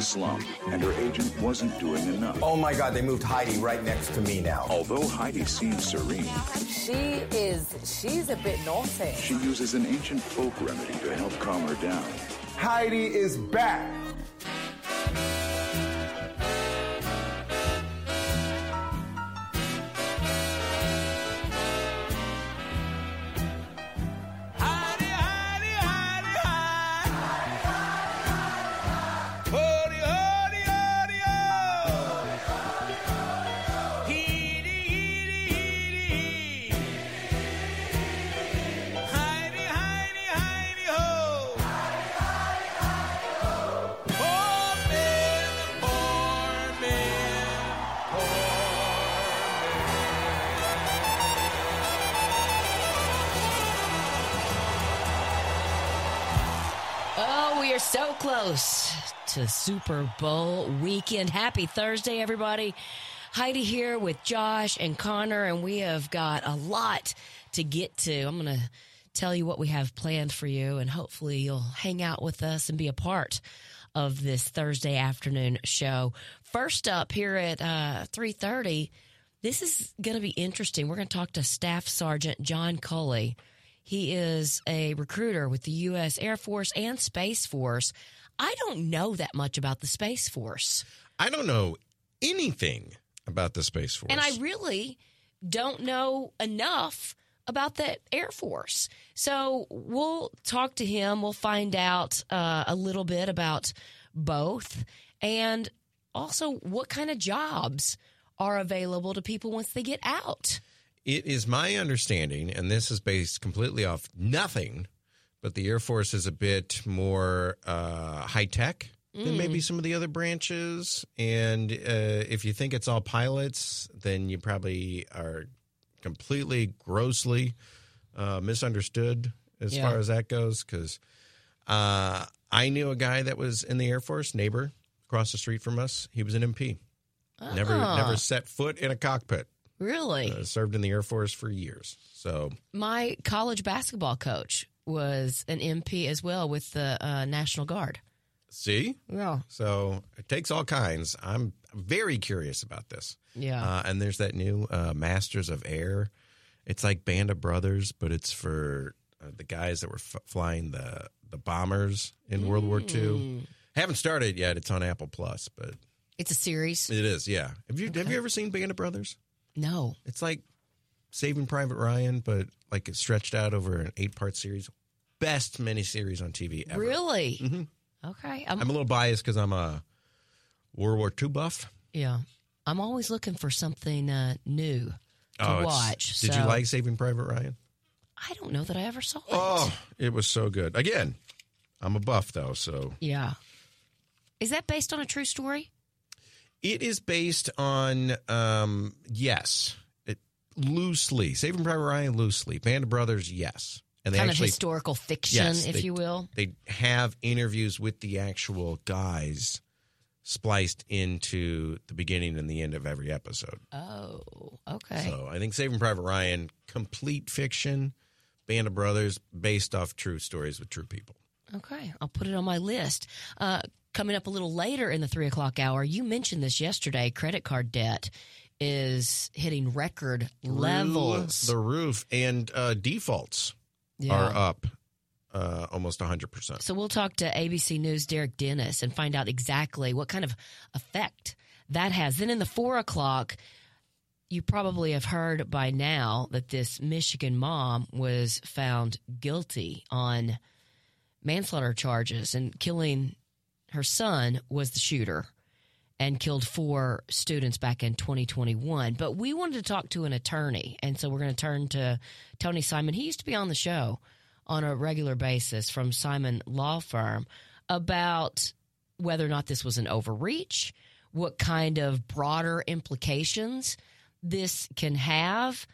the slum, and her agent wasn't doing enough. Oh my God, they moved Heidi right next to me now. Although Heidi seems serene, She is, she's a bit naughty. she uses an ancient folk remedy to help calm her down. Heidi is back. To Super Bowl weekend. Happy Thursday, everybody. Heidi here with Josh and Connor, and we have got a lot to get to. I'm going to tell you what we have planned for you, and hopefully you'll hang out with us and be a part of this Thursday afternoon show. First up here at uh, 3.30, this is going to be interesting. We're going to talk to Staff Sergeant John Culley. He is a recruiter with the U.S. Air Force and Space Force. I don't know that much about the Space Force. I don't know anything about the Space Force. And I really don't know enough about the Air Force. So we'll talk to him. We'll find out uh, a little bit about both and also what kind of jobs are available to people once they get out. It is my understanding, and this is based completely off nothing, but the Air Force is a bit more uh, high tech than maybe some of the other branches. And uh, if you think it's all pilots, then you probably are completely, grossly uh, misunderstood as Yeah. far as that goes. Because uh, I knew a guy that was in the Air Force, neighbor across the street from us. He was an MP. Never, Ah. never set foot in a cockpit. Really? Uh, served in the Air Force for years. So My college basketball coach was an MP as well with the uh, National Guard. see, Yeah. so it takes all kinds. I'm very curious about this. Yeah. Uh, and there's that new uh, Masters of Air. It's like Band of Brothers, but it's for uh, the guys that were f- flying the the bombers in World War Mm. II. Haven't started yet. It's on Apple Plus, but It's a series? it is. Yeah. Have you have you ever seen Band of Brothers? No. It's like Saving Private Ryan, but like it's stretched out over an eight part series. Best miniseries on TV ever. Really? Mhm. Okay. I'm, I'm a little biased because I'm a World War II buff. yeah. I'm always looking for something uh, new to Oh, watch. Did so you like Saving Private Ryan? I don't know that I ever saw it. Oh, it was so good. Again, I'm a buff though, so Yeah. Is that based on a true story? it is based on um yes, it loosely. Saving Private Ryan loosely. Band of Brothers, yes. And they kind actually of historical fiction, yes, if they- you will. they have interviews with the actual guys spliced into the beginning and the end of every episode. Oh, okay. So I think Saving Private Ryan, complete fiction, Band of Brothers, based off true stories with true people. Okay, I'll put it on my list. Uh, coming up a little later in the three o'clock hour, you mentioned this yesterday. Credit card debt is hitting record levels. The roof and uh, defaults Yeah. are up uh, almost 100%. So we'll talk to ABC News Derek Dennis and find out exactly what kind of effect that has. Then in the four o'clock, you probably have heard by now that this Michigan mom was found guilty on manslaughter charges and killing her son was the shooter and killed four students back in 2021. But we wanted to talk to an attorney, and so we're going to turn to Tony Simon. He used to be on the show on a regular basis from Simon Law Firm about whether or not this was an overreach, what kind of broader implications this can have.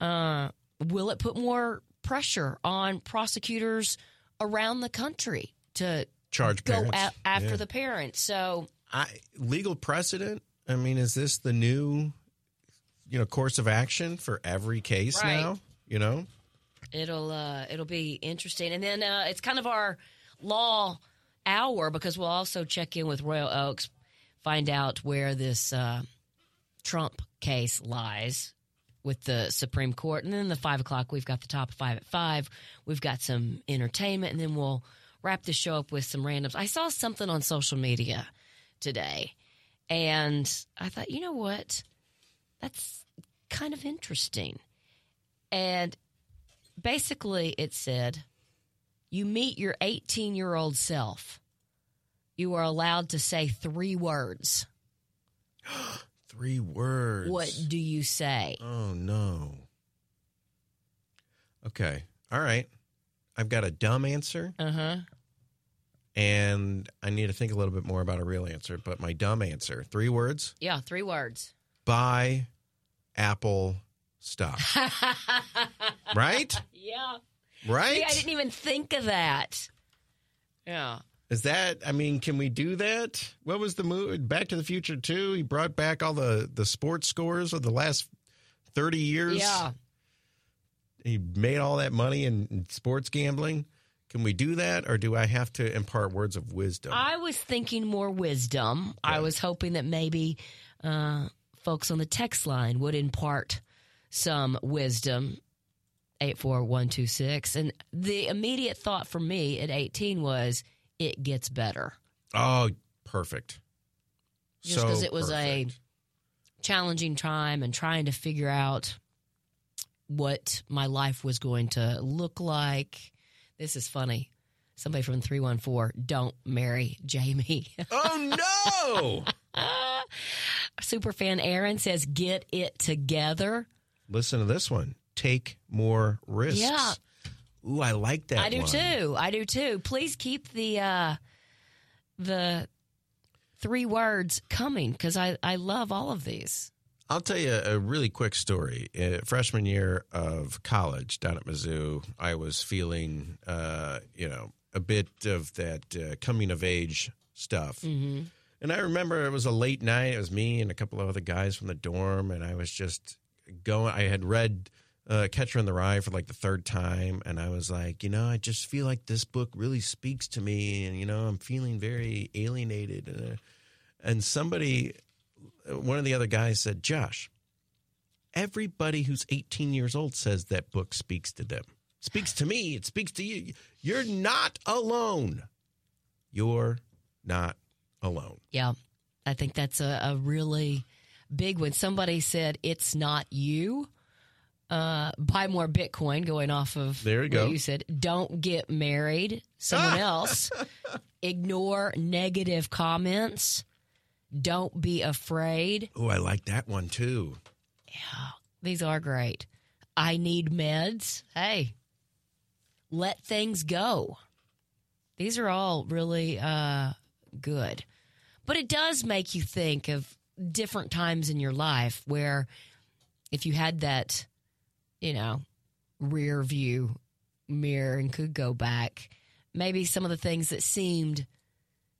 Uh, will it put more pressure on prosecutors around the country to Charge go a- after Yeah. the parents? So I, legal precedent. I mean, is this the new, you know, course of action for every case Right. now? You know, it'll uh, it'll be interesting. And then uh, it's kind of our law hour because we'll also check in with Royal Oaks, find out where this uh, Trump case lies with the Supreme Court. And then the five o'clock, we've got the top five at five. We've got some entertainment, and then we'll wrap the show up with some randoms. I saw something on social media today, and I thought, you know what? That's kind of interesting. And basically, it said, you meet your 18 year old self. You are allowed to say three words. Three words. What do you say? Oh no. Okay. All right. I've got a dumb answer Uh huh. And I need to think a little bit more about a real answer, but my dumb answer, three words, Yeah, three words. buy Apple stock. right? Yeah. Right? See, I didn't even think of that. Yeah. Is that? I mean, can we do that? What was the movie? Back to the Future Two. He brought back all the the sports scores of the last thirty years. Yeah. He made all that money in, in sports gambling. Can we do that, or do I have to impart words of wisdom? I was thinking more wisdom. I was hoping that maybe uh, folks on the text line would impart some wisdom. 84126. And the immediate thought for me at 18 was it gets better. oh, perfect. Just So because it was a challenging time and trying to figure out what my life was going to look like. This is funny. Somebody from 314, don't marry Jamie. Oh no! Superfan Aaron says, get it together. Listen to this one. Take more risks. Yeah. Ooh, I like that. I do one. too. I do too. Please keep the uh, the three words coming because I, I love all of these. I'll tell you a really quick story. Uh, freshman year of college down at Mizzou, I was feeling, uh, you know, a bit of that uh, coming of age stuff. Mm-hmm. And I remember it was a late night. It was me and a couple of other guys from the dorm, and I was just going. I had read uh, Catcher in the Rye for like the third time, and I was like, you know, I just feel like this book really speaks to me, and you know, I'm feeling very alienated. And, uh, and somebody, one of the other guys said, Josh, everybody who's 18 years old says that book speaks to them. Speaks to me. It speaks to you. You're not alone. You're not alone. Yeah, I think that's a, a really big one. Somebody said it's not you. Uh, buy more Bitcoin. Going off of There you what go. you said, don't get married. Someone else. Ignore negative comments. Don't be afraid. Oh, I like that one too. Yeah, these are great. I need meds. Hey, let things go. These are all really uh, good. But it does make you think of different times in your life where if you had that, you know, rear view mirror and could go back, maybe some of the things that seemed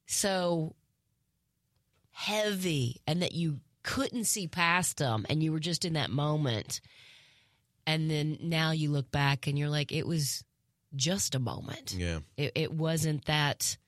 so heavy and that you couldn't see past them and you were just in that moment. And then now you look back and you're like, it was just a moment. Yeah. It, it wasn't that,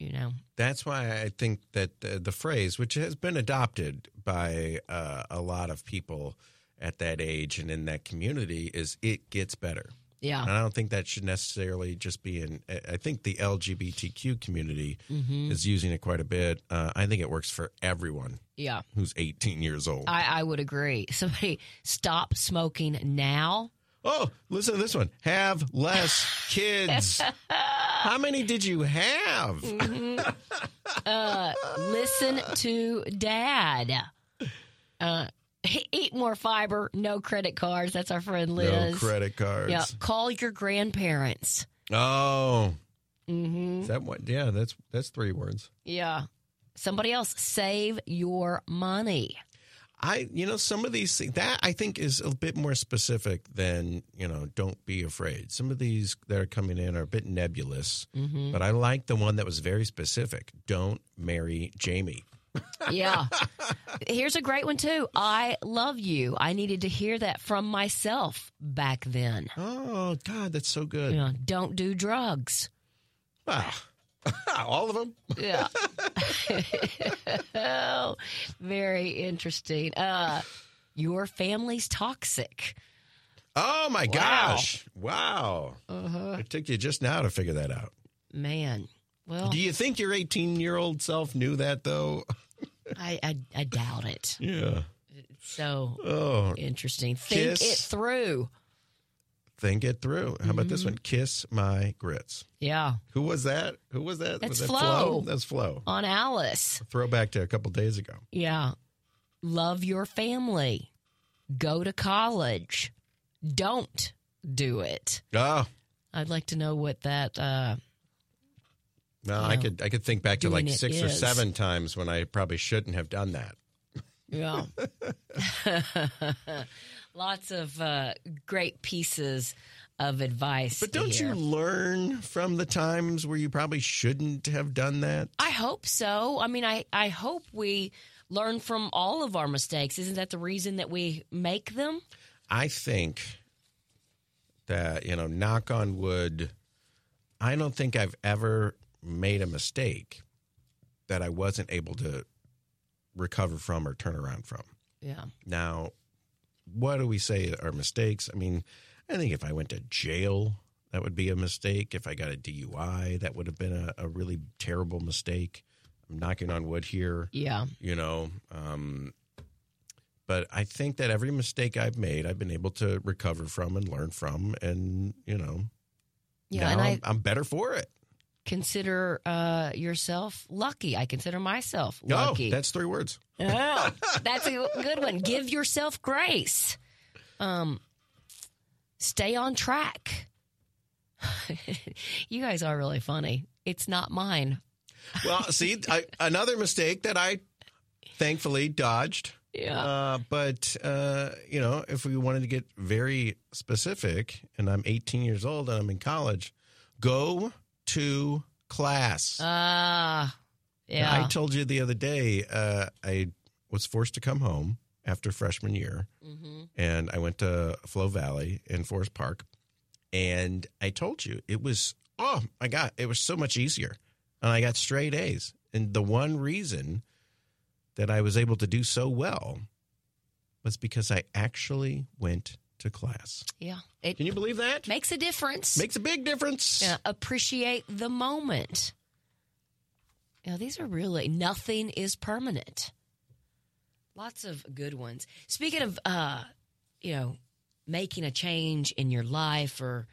you know. That's why I think that uh, the phrase, which has been adopted by uh, a lot of people at that age and in that community, is it gets better. Yeah. And I don't think that should necessarily just be in. I- think the LGBTQ community Mm-hmm. is using it quite a bit. Uh, I think it works for everyone Yeah. who's 18 years old. I, I would agree. Somebody stop smoking now. oh, listen to this one. Have less kids. How many did you have? Listen to dad. Uh, eat more fiber. No credit cards. That's our friend Liz. No credit cards. Yeah. Call your grandparents. Oh, Mm-hmm. is that what? Yeah, that's that's three words. Yeah. Somebody else save your money. I, you know, some of these things that I think is a bit more specific than you know. Don't be afraid. Some of these that are coming in are a bit nebulous, Mm-hmm. but I like the one that was very specific. Don't marry Jamie. Yeah. Here's a great one too. I love you. I needed to hear that from myself back then. Oh God, that's so good. You know, don't do drugs. Wow. All of them? Yeah. oh, very interesting. Uh, your family's toxic. Oh my Wow. gosh. Wow. Uh-huh. It took you just now to figure that out. Man. Well, Do you think your 18 year old self knew that though? I, I I doubt it. Yeah. So Oh, interesting. Think Kiss. it through. think it through. How about Mm-hmm. this one? Kiss my grits. Yeah. Who was that? Who was that? That's was that Flo. That's Flo. On Alice. Throwback to a couple days ago. Yeah. Love your family. Go to college. Don't do it. Oh, I'd like to know what that uh no, I could I could think back to like six or is. seven times when I probably shouldn't have done that. Yeah. Lots of uh, great pieces of advice. But don't you learn from the times where you probably shouldn't have done that? I hope so. I mean, I, I hope we learn from all of our mistakes. Isn't that the reason that we make them? I think that, you know, knock on wood, I don't think I've ever made a mistake that I wasn't able to recover from or turn around from. Yeah. Now, what do we say are mistakes? I mean, I think if I went to jail, that would be a mistake. If I got a DUI, that would have been a, a really terrible mistake. I'm knocking on wood here Yeah. you know um but i think that every mistake i've made i've been able to recover from and learn from and you know Yeah. now and I I'm, I'm better for it consider uh, yourself lucky. I consider myself lucky. oh that's three words Oh, that's a good one. Give yourself grace. Um, stay on track. you guys are really funny. It's not mine. well see I, another mistake that i thankfully dodged Yeah. uh, but uh, you know if we wanted to get very specific and i'm 18 years old and i'm in college go to class Ah, yeah. I told you the other day, uh, I was forced to come home after freshman year, Mhm. and I went to Flo Valley in Forest Park, and I told you it was oh my god, it was so much easier, and I got straight A's. And the one reason that I was able to do so well was because I actually went to class. yeah. It Can you believe that? makes a difference. Makes a big difference. Yeah, appreciate the moment. You know, these are really nothing is permanent. Lots of good ones. Speaking of, uh, you know, making a change in your life or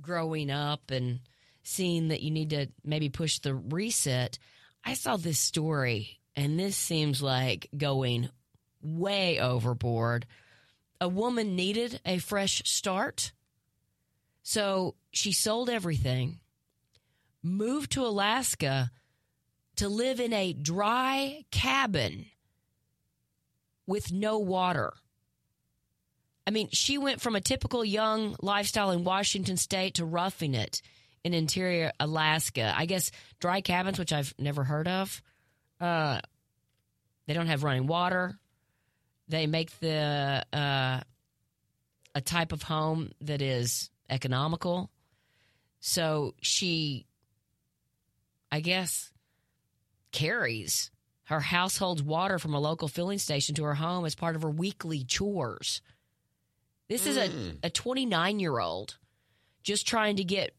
growing up and seeing that you need to maybe push the reset, I saw this story, and this seems like going way overboard. A woman needed a fresh start. So she sold everything, moved to Alaska to live in a dry cabin with no water. I mean, she went from a typical young lifestyle in Washington state to roughing it in interior Alaska. I guess dry cabins, which I've never heard of, uh, they don't have running water. They make the uh, a type of home that is economical. So she, I guess, carries her household's water from a local filling station to her home as part of her weekly chores. This is a, a 29 year old just trying to get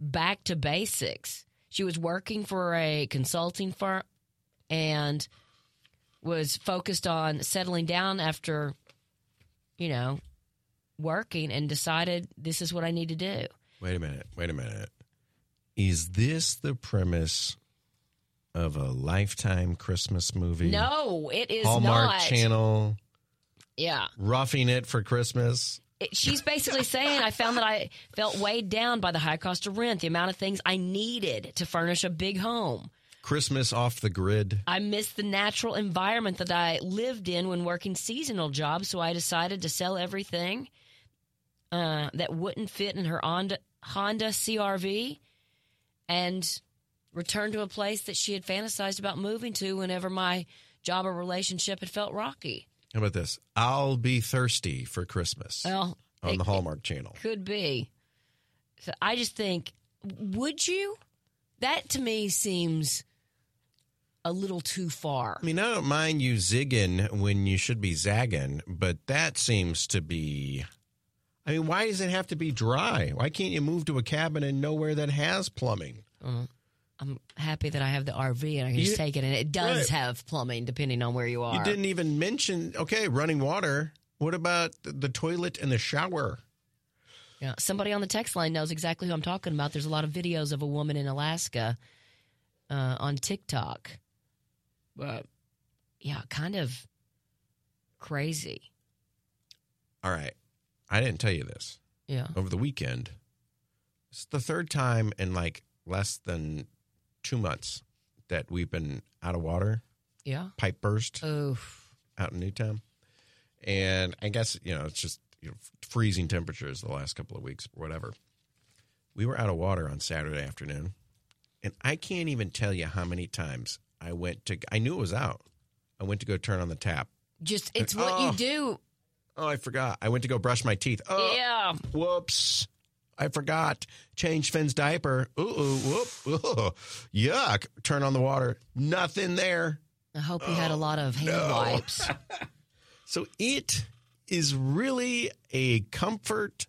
back to basics. She was working for a consulting firm and was focused on settling down after, you know, working and decided this is what I need to do. Wait a minute. Wait a minute. Is this the premise of a lifetime Christmas movie? No, it is Hallmark not. Channel Yeah. roughing it for Christmas. It- she's basically saying I found that I felt weighed down by the high cost of rent, the amount of things I needed to furnish a big home. Christmas off the grid. I missed the natural environment that I lived in when working seasonal jobs, so I decided to sell everything uh, that wouldn't fit in her Honda, Honda CRV and return to a place that she had fantasized about moving to whenever my job or relationship had felt rocky. How about this? I'll be thirsty for Christmas Well, on it- the Hallmark Channel. Could be. So I just think, would you? That to me seems a little too far. I mean, I don't mind you zigging when you should be zagging, but that seems to be. I mean, why does it have to be dry? Why can't you move to a cabin in nowhere that has plumbing? I'm happy that I have the RV and I can You- just take it, and it does Right. have plumbing depending on where you are. You didn't even mention, okay, running water. What about the, the toilet and the shower? Yeah. Somebody on the text line knows exactly who I'm talking about. There's a lot of videos of a woman in Alaska uh, on TikTok. But yeah, kind of crazy. All right. I didn't tell you this. Yeah. Over the weekend, it's the third time in like less than two months that we've been out of water, Yeah. pipe burst. Oof. out in Newtown. And I guess, you know, it's just you know, freezing temperatures the last couple of weeks, or whatever. We were out of water on Saturday afternoon. And I can't even tell you how many times I went to, I knew it was out. I went to go turn on the tap. Just it's what Oh. you do. Oh, I forgot. I went to go brush my teeth. Oh, Yeah. whoops. I forgot. Change Finn's diaper. Ooh, ooh, whoop. Ooh, yuck. Turn on the water. Nothing there. I hope you had a lot of hand oh, wipes. So it is really a comfort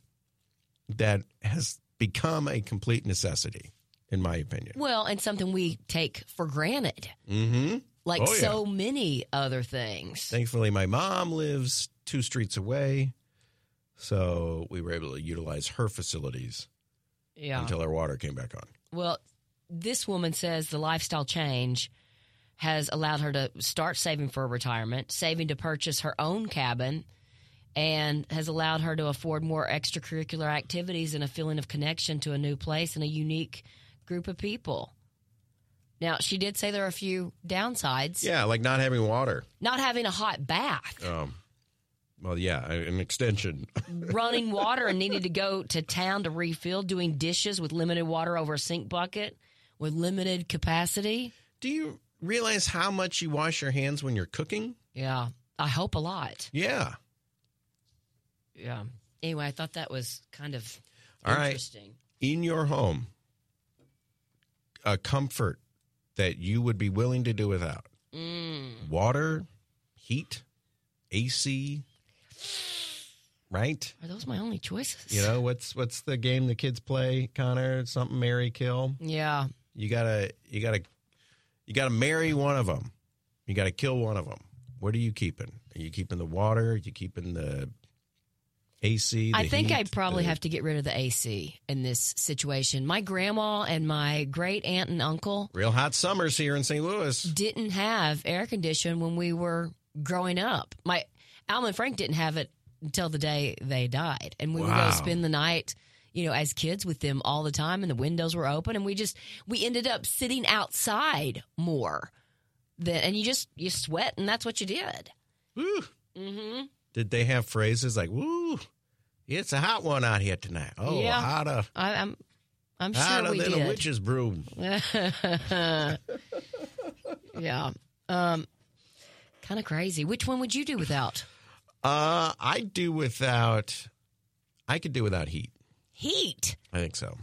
that has become a complete necessity, in my opinion. Well, and something we take for granted, Mm-hmm. like Oh, yeah. so many other things. Thankfully, my mom lives two streets away, so we were able to utilize her facilities Yeah. until our water came back on. Well, this woman says the lifestyle change has allowed her to start saving for retirement, saving to purchase her own cabin, and has allowed her to afford more extracurricular activities and a feeling of connection to a new place and a unique group of people. Now, she did say there are a few downsides. Yeah, like not having water. Not having a hot bath, Um, well, yeah, an extension. running water and needing to go to town to refill, doing dishes with limited water over a sink bucket with limited capacity. Do you realize how much you wash your hands when you're cooking? Yeah, I hope a lot. Yeah. Yeah. Anyway, I thought that was kind of All right. interesting. in your home a comfort that you would be willing to do without. Mm. water heat ac right? Are those my only choices? you know what's what's the game the kids play connor? Something marry kill? Yeah. you gotta you gotta you gotta marry one of them you gotta kill one of them what are you keeping? Are you keeping the water? Are you keeping the ac I think heat, I probably the- have to get rid of the AC in this situation. My grandma and my great aunt and uncle real hot summers here in st louis didn't have air conditioning when we were growing up. My Alma and Frank didn't have it until the day they died, and we would go spend the night, you know, as kids with them all the time, and the windows were open, and we just we ended up sitting outside more. Than, and you just you sweat, and that's what you did. Mm-hmm. Did they have phrases like "Woo, it's a hot one out here tonight"? Oh, Yeah. hotter, I, I'm I'm sure hotter we than a did. witch's broom. yeah. Um, kind of crazy. Which one would you do without? Uh, I do without. I could do without heat. Heat. I think so.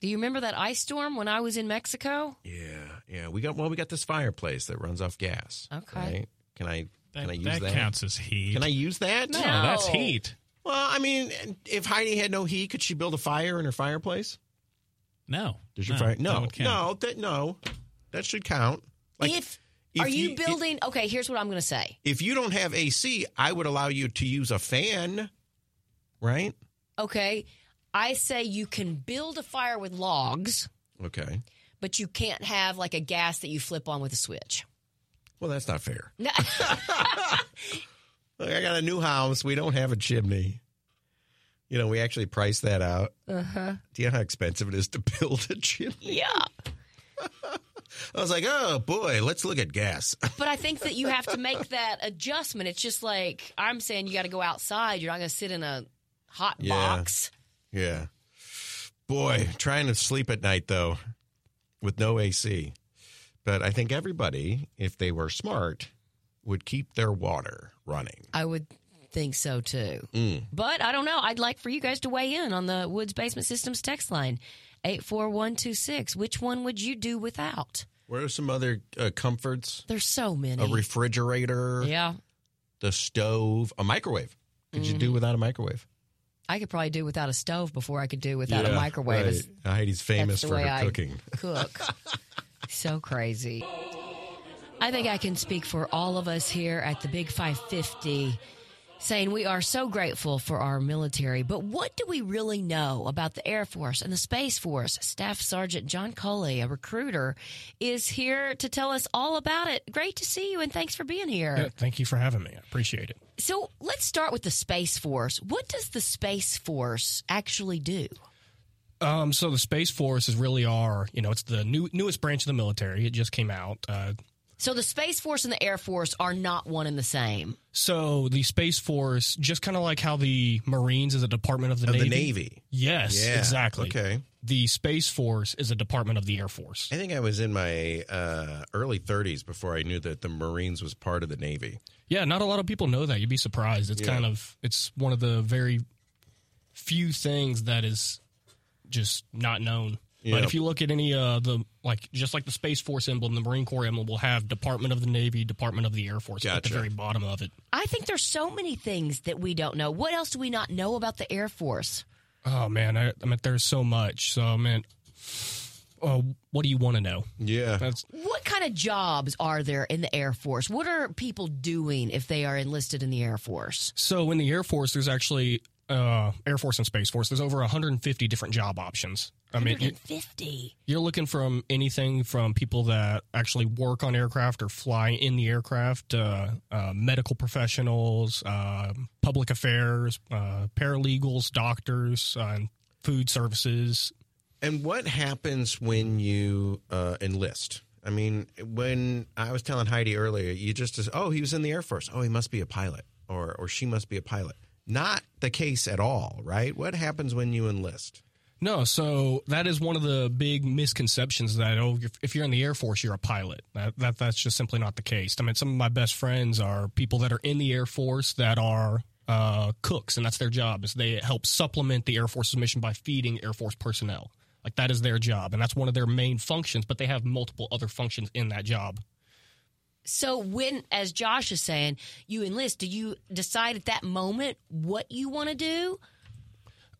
Do you remember that ice storm when I was in Mexico? Yeah, yeah. We got well. We got this fireplace that runs off gas. Okay. Can I? That, Can I use that that? counts as heat. Can I use that? No, No. that's heat. Well, I mean, if Heidi had no heat, could she build a fire in her fireplace? No. Does your no, fire? that No, would count. no, that no, that should count. Like if, if are you, you- building? okay, here's what I'm going to say. if you don't have AC, I would allow you to use a fan, right? Okay, I say you can build a fire with logs, Okay. but you can't have like a gas that you flip on with a switch. Well, that's not fair. Look, I got a new house. We don't have a chimney. You know, we actually priced that out. Uh-huh. Do you know how expensive it is to build a chimney? yeah, I was like, oh boy, let's look at gas. but I think that you have to make that adjustment. It's just like I'm saying, you got to go outside. You're not going to sit in a hot Yeah. box. yeah. Boy, trying to sleep at night though with no AC. But I think everybody, if they were smart, would keep their water running. I would think so too. Mm. But I don't know. I'd like for you guys to weigh in on the Woods Basement Systems text line 84126. Which one would you do without? What are some other uh, comforts? There's so many. A refrigerator, yeah. the stove, a microwave. Could you Mm-hmm. do without a microwave? I could probably do without a stove before I could do without a microwave. right. Heidi's famous for her I cooking. cook. so crazy. I think I can speak for all of us here at the Big 550 saying we are so grateful for our military, but what do we really know about the Air Force and the Space Force? Staff Sergeant John Coley, a recruiter, is here to tell us all about it. Great to see you and thanks for being here. Yeah, thank you for having me. I appreciate it. So let's start with the Space Force. What does the Space Force actually do? Um, so the Space Force is really our, you know, it's the new newest branch of the military. It just came out. Uh, So the Space Force and the Air Force are not one and the same. so the Space Force, just kind of like how the Marines is a department of the Of Navy. the Navy. Yes, Yeah, exactly. okay. The Space Force is a department of the Air Force. I think I was in my uh, early 30s before I knew that the Marines was part of the Navy. Yeah, not a lot of people know that. You'd be surprised. It's Yeah. kind of it's one of the very few things that is just not known. Yeah. But if you look at any uh the like just like the Space Force emblem, the Marine Corps emblem will have Department of the Navy, Department of the Air Force at the very bottom of it. I think there's so many things that we don't know. What else do we not know about the Air Force? Oh man, I, I mean there's so much. So man, uh, what do you want to know? Yeah. That's What kind of jobs are there in the Air Force? What are people doing if they are enlisted in the Air Force? so in the Air Force. There's actually uh, Air Force and Space Force. There's over 150 different job options. I mean, you, 150. You're looking from anything from people that actually work on aircraft or fly in the aircraft, uh, uh, medical professionals, uh, public affairs, uh, paralegals, doctors, uh, and food services. And what happens when you uh, enlist? I mean, when I was telling Heidi earlier, you just, oh, he was in the Air Force. Oh, he must be a pilot or, or she must be a pilot. Not the case at all, right? What happens when you enlist? No, so that is one of the big misconceptions that oh, if- you're in the Air Force, you're a pilot. That, that that's just simply not the case. I mean, some of my best friends are people that are in the Air Force that are uh, cooks, and that's their job. Is they help supplement the Air Force's mission by feeding Air Force personnel. Like that is their job, and that's one of their main functions. But they have multiple other functions in that job. So when, as Josh is saying, you enlist, do you decide at that moment what you want to do?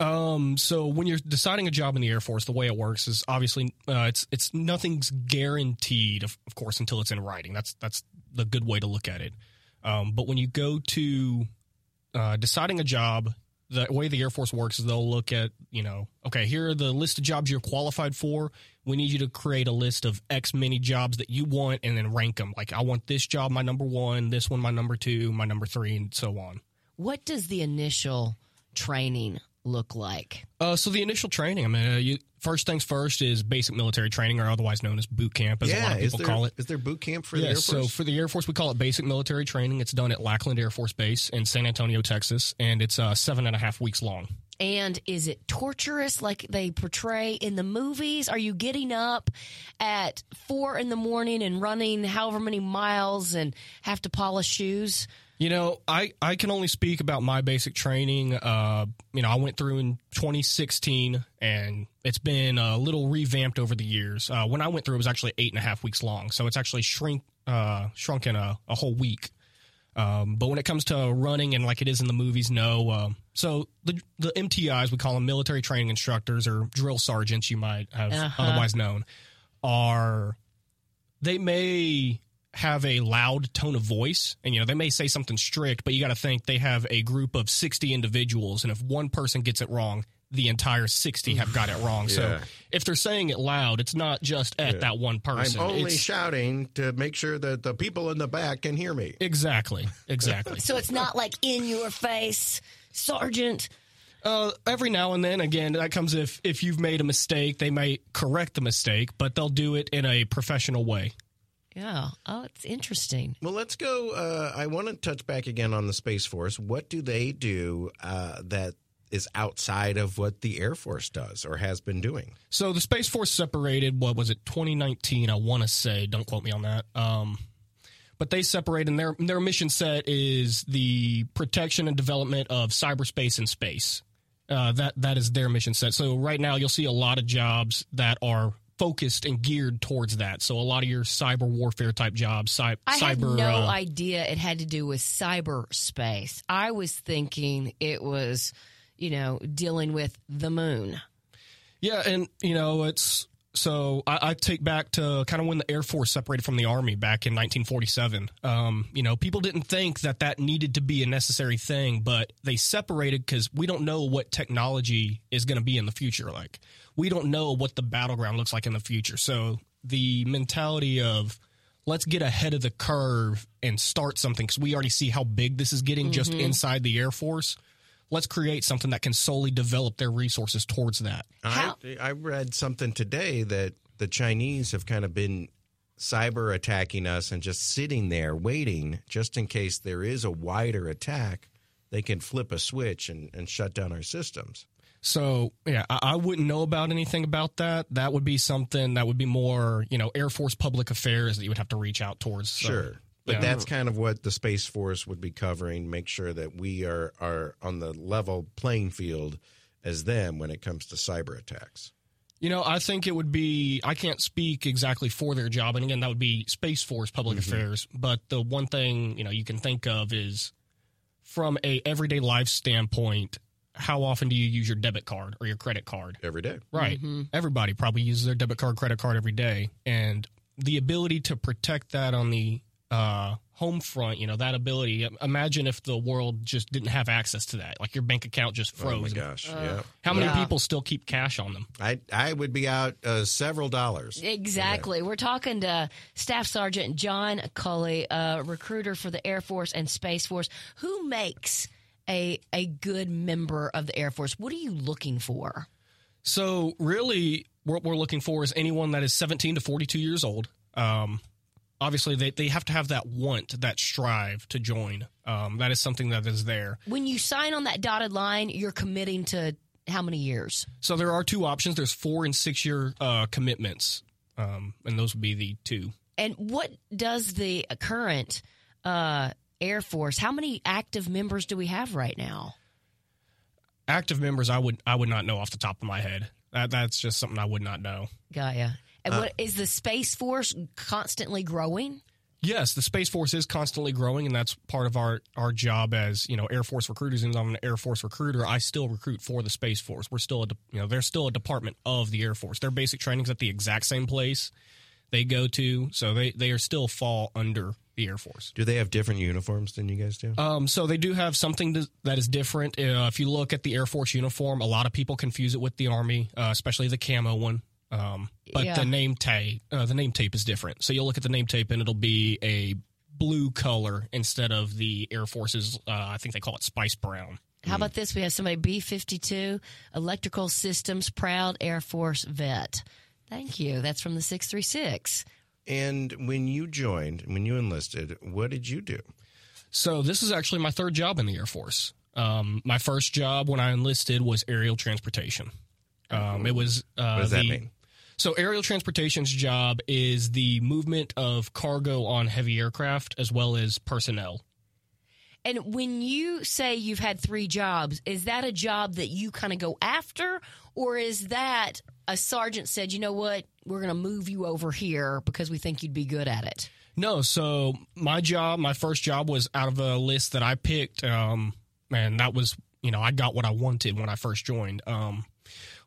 Um, so when you're deciding a job in the Air Force, the way it works is obviously uh, it's it's nothing's guaranteed, of, of course, until it's in writing. That's that's the good way to look at it. Um, but when you go to uh, deciding a job, the way the Air Force works is they'll look at you know, okay, here are the list of jobs you're qualified for. We need you to create a list of X many jobs that you want, and then rank them. Like I want this job my number one, this one my number two, my number three, and so on. What does the initial training look like? Uh, so the initial training, I mean, uh, you, first things first is basic military training, or otherwise known as boot camp, as a lot of is people there, call it. Is there boot camp for the Air Force? so for the Air Force, we call it basic military training. It's done at Lackland Air Force Base in San Antonio, Texas, and it's uh, seven and a half weeks long. And is it torturous like they portray in the movies? Are you getting up at four in the morning and running however many miles and have to polish shoes? You know, I, I can only speak about my basic training. Uh, you know, I went through in 2016, and it's been a little revamped over the years. Uh, when I went through, it was actually eight and a half weeks long, so it's actually shrink uh, shrunk in a, a whole week. Um, but when it comes to running and like it is in the movies, no. Um, so the the MTIs, we call them military training instructors or drill sergeants, you might have Uh-huh. otherwise known, are they may have a loud tone of voice and you know they may say something strict but you got to think they have a group of 60 individuals and if one person gets it wrong the entire 60 have got it wrong so if they're saying it loud it's not just at that one person. I'm person only It's- shouting to make sure that the people in the back can hear me. exactly exactly So it's not like in your face, Sergeant. Uh, every now and then, again, that comes if if you've made a mistake, they may correct the mistake, but they'll do it in a professional way. Yeah. Oh, it's interesting. Well, let's go. Uh, I want to touch back again on the Space Force. What do they do uh, that is outside of what the Air Force does or has been doing? So the Space Force separated. What was it? 2019. I want to say. Don't quote me on that. Um, but they separated. And their their mission set is the protection and development of cyberspace and space. Uh, that that is their mission set. So right now, you'll see a lot of jobs that are focused and geared towards that. So a lot of your cyber warfare type jobs, cy- I had no uh, idea it had to do with cyberspace. I was thinking it was, you know, dealing with the moon. Yeah, and you know it's so I, I take back to kind of when the Air Force separated from the Army back in 1947. Um, you know, people didn't think that that needed to be a necessary thing, but they separated because we don't know what technology is going to be in the future. Like we don't know what the battleground looks like in the future. So the mentality of let's get ahead of the curve and start something because we already see how big this is getting just inside the Air Force. Let's create something that can solely develop their resources towards that. I, I read something today that the Chinese have kind of been cyber attacking us and just sitting there waiting just in case there is a wider attack. They can flip a switch and, and shut down our systems. So yeah, I, I wouldn't know about anything about that. That would be something that would be more, you know, Air Force public affairs that you would have to reach out towards. So, Sure. But yeah. that's kind of what the Space Force would be covering, make sure that we are, are on the level playing field as them when it comes to cyber attacks. You know, I think it would be. I can't speak exactly for their job, and again, that would be Space Force public mm-hmm. affairs. But the one thing you know you can think of is from a everyday life standpoint. How often do you use your debit card or your credit card? Every day. Right. Mm-hmm. Everybody probably uses their debit card, credit card every day. And the ability to protect that on the uh, home front, you know, that ability. Imagine if the world just didn't have access to that. Like your bank account just froze. Oh my froze. gosh. yeah. How many Yeah. people still keep cash on them? I I would be out uh, several dollars. Exactly. We're talking to Staff Sergeant John Cully, a recruiter for the Air Force and Space Force. Who makes a a good member of the Air Force? What are you looking for? So, really, what we're looking for is anyone that is 17 to 42 years old. Um, obviously, they, they have to have that want, that strive to join. Um, that is something that is there. When you sign on that dotted line, you're committing to how many years? So there are two options. There's four and six year uh, commitments, um, and those would be the two. And what does the current uh, Air Force? How many active members do we have right now? Active members, I would I would not know off the top of my head. That that's just something I would not know. Gaia. And what is the Space Force constantly growing? Yes, the Space Force is constantly growing, and that's part of our our job as you know Air Force recruiters. And I'm an Air Force recruiter. I still recruit for the Space Force. We're still a de- you know they're still a department of the Air Force. Their basic training's at the exact same place they go to, so they they are still fall under the Air Force. Do they have different uniforms than you guys do? Um, so they do have something to, that is different. Uh, if you look at the Air Force uniform, a lot of people confuse it with the Army, uh, especially the camo one. Um, but Yeah. the name tape, uh, the name tape is different. So you'll look at the name tape and it'll be a blue color instead of the Air Force's. Uh, I think they call it spice brown. How about this? We have somebody B 52, Electrical Systems, proud Air Force vet. Thank you. That's from the 636. and when you joined, when you enlisted, what did you do? So this is actually my third job in the Air Force. Um, my first job when I enlisted was aerial transportation. Um, it was uh, What does that the- mean? So, aerial transportation's job is the movement of cargo on heavy aircraft as well as personnel. And when you say you've had three jobs, is that a job that you kind of go after? Or is that a sergeant said, you know what, we're going to move you over here because we think you'd be good at it? No, so my job, my first job was out of a list that I picked. Um, and that was, you know, I got what I wanted when I first joined. Um,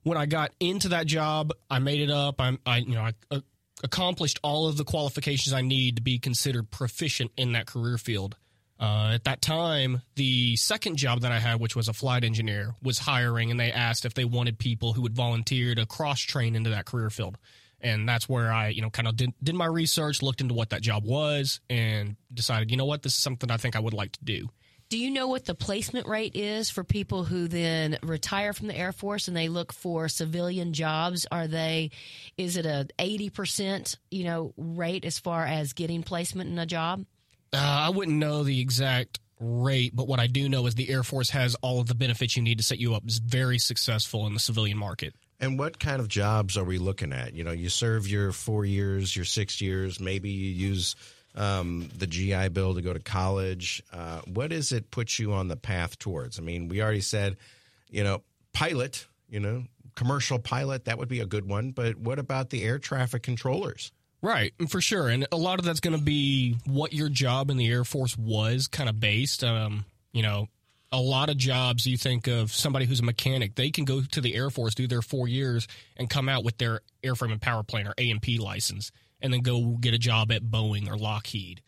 when I got into that job, I made it up. I, I you know, I uh, accomplished all of the qualifications I need to be considered proficient in that career field. Uh, at that time, the second job that I had, which was a flight engineer, was hiring, and they asked if they wanted people who would volunteer to cross train into that career field. And that's where I, you know, kind of did, did my research, looked into what that job was, and decided, you know what, this is something I think I would like to do. Do you know what the placement rate is for people who then retire from the Air Force and they look for civilian jobs? Are they, is it a 80%, you know, rate as far as getting placement in a job? Uh, I wouldn't know the exact rate, but what I do know is the Air Force has all of the benefits you need to set you up as very successful in the civilian market. And what kind of jobs are we looking at? You know, you serve your four years, your six years, maybe you use um, the GI Bill to go to college. Uh, what does it put you on the path towards? I mean, we already said, you know, pilot, you know, commercial pilot, that would be a good one. But what about the air traffic controllers? Right, for sure. And a lot of that's going to be what your job in the Air Force was kind of based. Um, you know, a lot of jobs you think of somebody who's a mechanic, they can go to the Air Force, do their four years, and come out with their airframe and power plant or A&P license, and then go get a job at Boeing or Lockheed.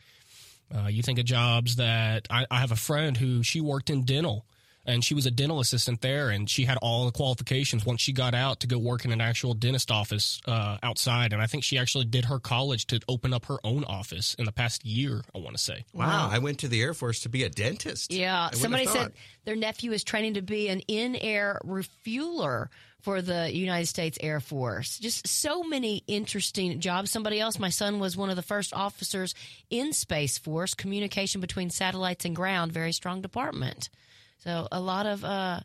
Uh, you think of jobs that I, I have a friend who she worked in dental and she was a dental assistant there and she had all the qualifications once she got out to go work in an actual dentist office uh, outside and i think she actually did her college to open up her own office in the past year i want to say Wow, I went to the Air Force to be a dentist. Yeah, somebody said their nephew is training to be an in-air refueler for the United States Air Force. Just so many interesting jobs. Somebody else, my son was one of the first officers in Space Force, communication between satellites and ground, very strong department. So a lot of uh,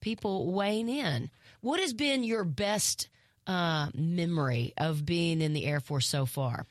people weighing in. What has been your best uh, memory of being in the Air Force so far?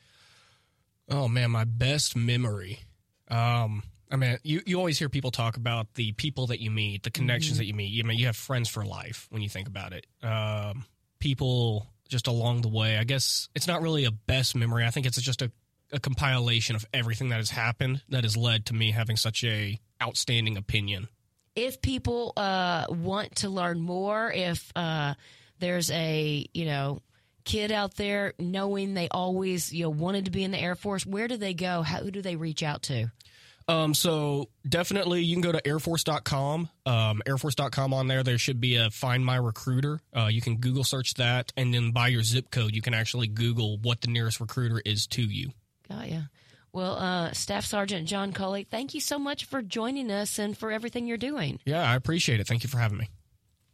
Oh man, my best memory. Um, I mean, you, you always hear people talk about the people that you meet, the connections that you meet. You I mean, you have friends for life when you think about it. Um, people just along the way. I guess it's not really a best memory. I think it's just a, a compilation of everything that has happened that has led to me having such a outstanding opinion. If people uh, want to learn more, if uh, there's a you know kid out there knowing they always you know wanted to be in the Air Force, where do they go? How who do they reach out to? Um, so definitely you can go to airforce.com. Um, airforce.com on there, there should be a find my recruiter. Uh, you can Google search that and then by your zip code, you can actually Google what the nearest recruiter is to you. Got ya. Well, uh, Staff Sergeant John Coley, thank you so much for joining us and for everything you're doing. Yeah, I appreciate it. Thank you for having me.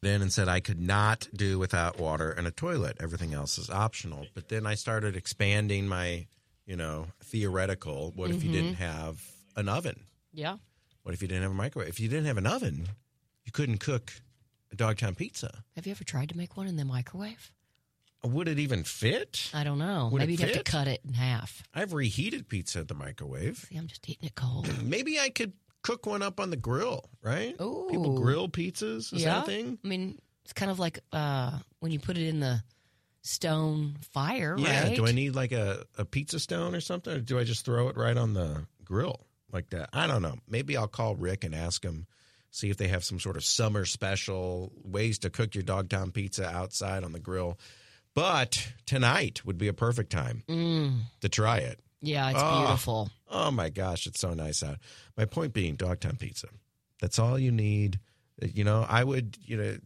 in and said I could not do without water and a toilet. Everything else is optional. But then I started expanding my, you know, theoretical. What if you didn't have an oven? Yeah. What if you didn't have a microwave? If you didn't have an oven, you couldn't cook a Dogtown pizza. Have you ever tried to make one in the microwave? Would it even fit? I don't know. Would Maybe you'd have to cut it in half. I've reheated pizza at the microwave. See, I'm just eating it cold. Maybe I could cook one up on the grill, right? Ooh. People grill pizzas. Is yeah. that a thing? I mean, it's kind of like uh, when you put it in the stone fire, Yeah. right? Do I need like a, a pizza stone or something? Or do I just throw it right on the grill like that? I don't know. Maybe I'll call Rick and ask him, see if they have some sort of summer special ways to cook your Dogtown pizza outside on the grill. But tonight would be a perfect time mm. to try it. Yeah, it's Oh. beautiful. Oh my gosh, it's so nice out. My point being, Dogtown pizza. That's all you need. You know, I would, you know,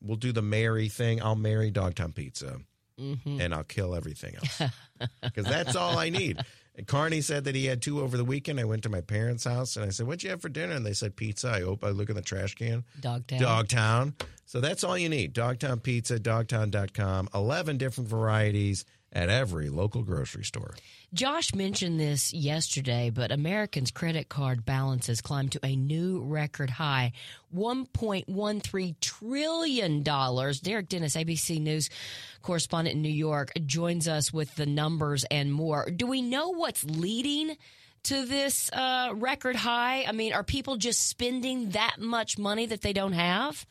we'll do the Mary thing. I'll marry Dogtown pizza mm-hmm. and I'll kill everything else because that's all I need. Carney said that he had two over the weekend. I went to my parents' house and I said, What'd you have for dinner? And they said pizza. I hope I look in the trash can. Dogtown. Dogtown. So that's all you need. Dogtown Pizza, dogtown.com. 11 different varieties at every local grocery store. Josh mentioned this yesterday, but Americans' credit card balances climbed to a new record high $1.13 trillion. Derek Dennis, ABC News correspondent in New York, joins us with the numbers and more. Do we know what's leading? To this uh, record high? I mean, are people just spending that much money that they don't have?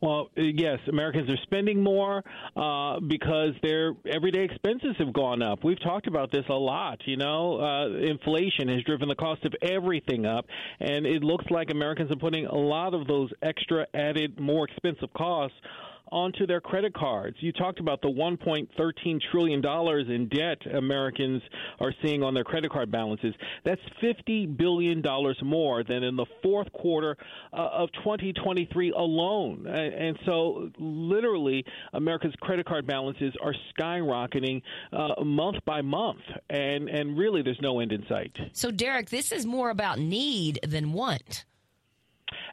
Well, uh, yes, Americans are spending more uh, because their everyday expenses have gone up. We've talked about this a lot. You know, uh, inflation has driven the cost of everything up, and it looks like Americans are putting a lot of those extra added, more expensive costs onto their credit cards. You talked about the 1.13 trillion dollars in debt Americans are seeing on their credit card balances. That's 50 billion dollars more than in the fourth quarter uh, of 2023 alone. And, and so literally America's credit card balances are skyrocketing uh, month by month and and really there's no end in sight. So, Derek, this is more about need than want.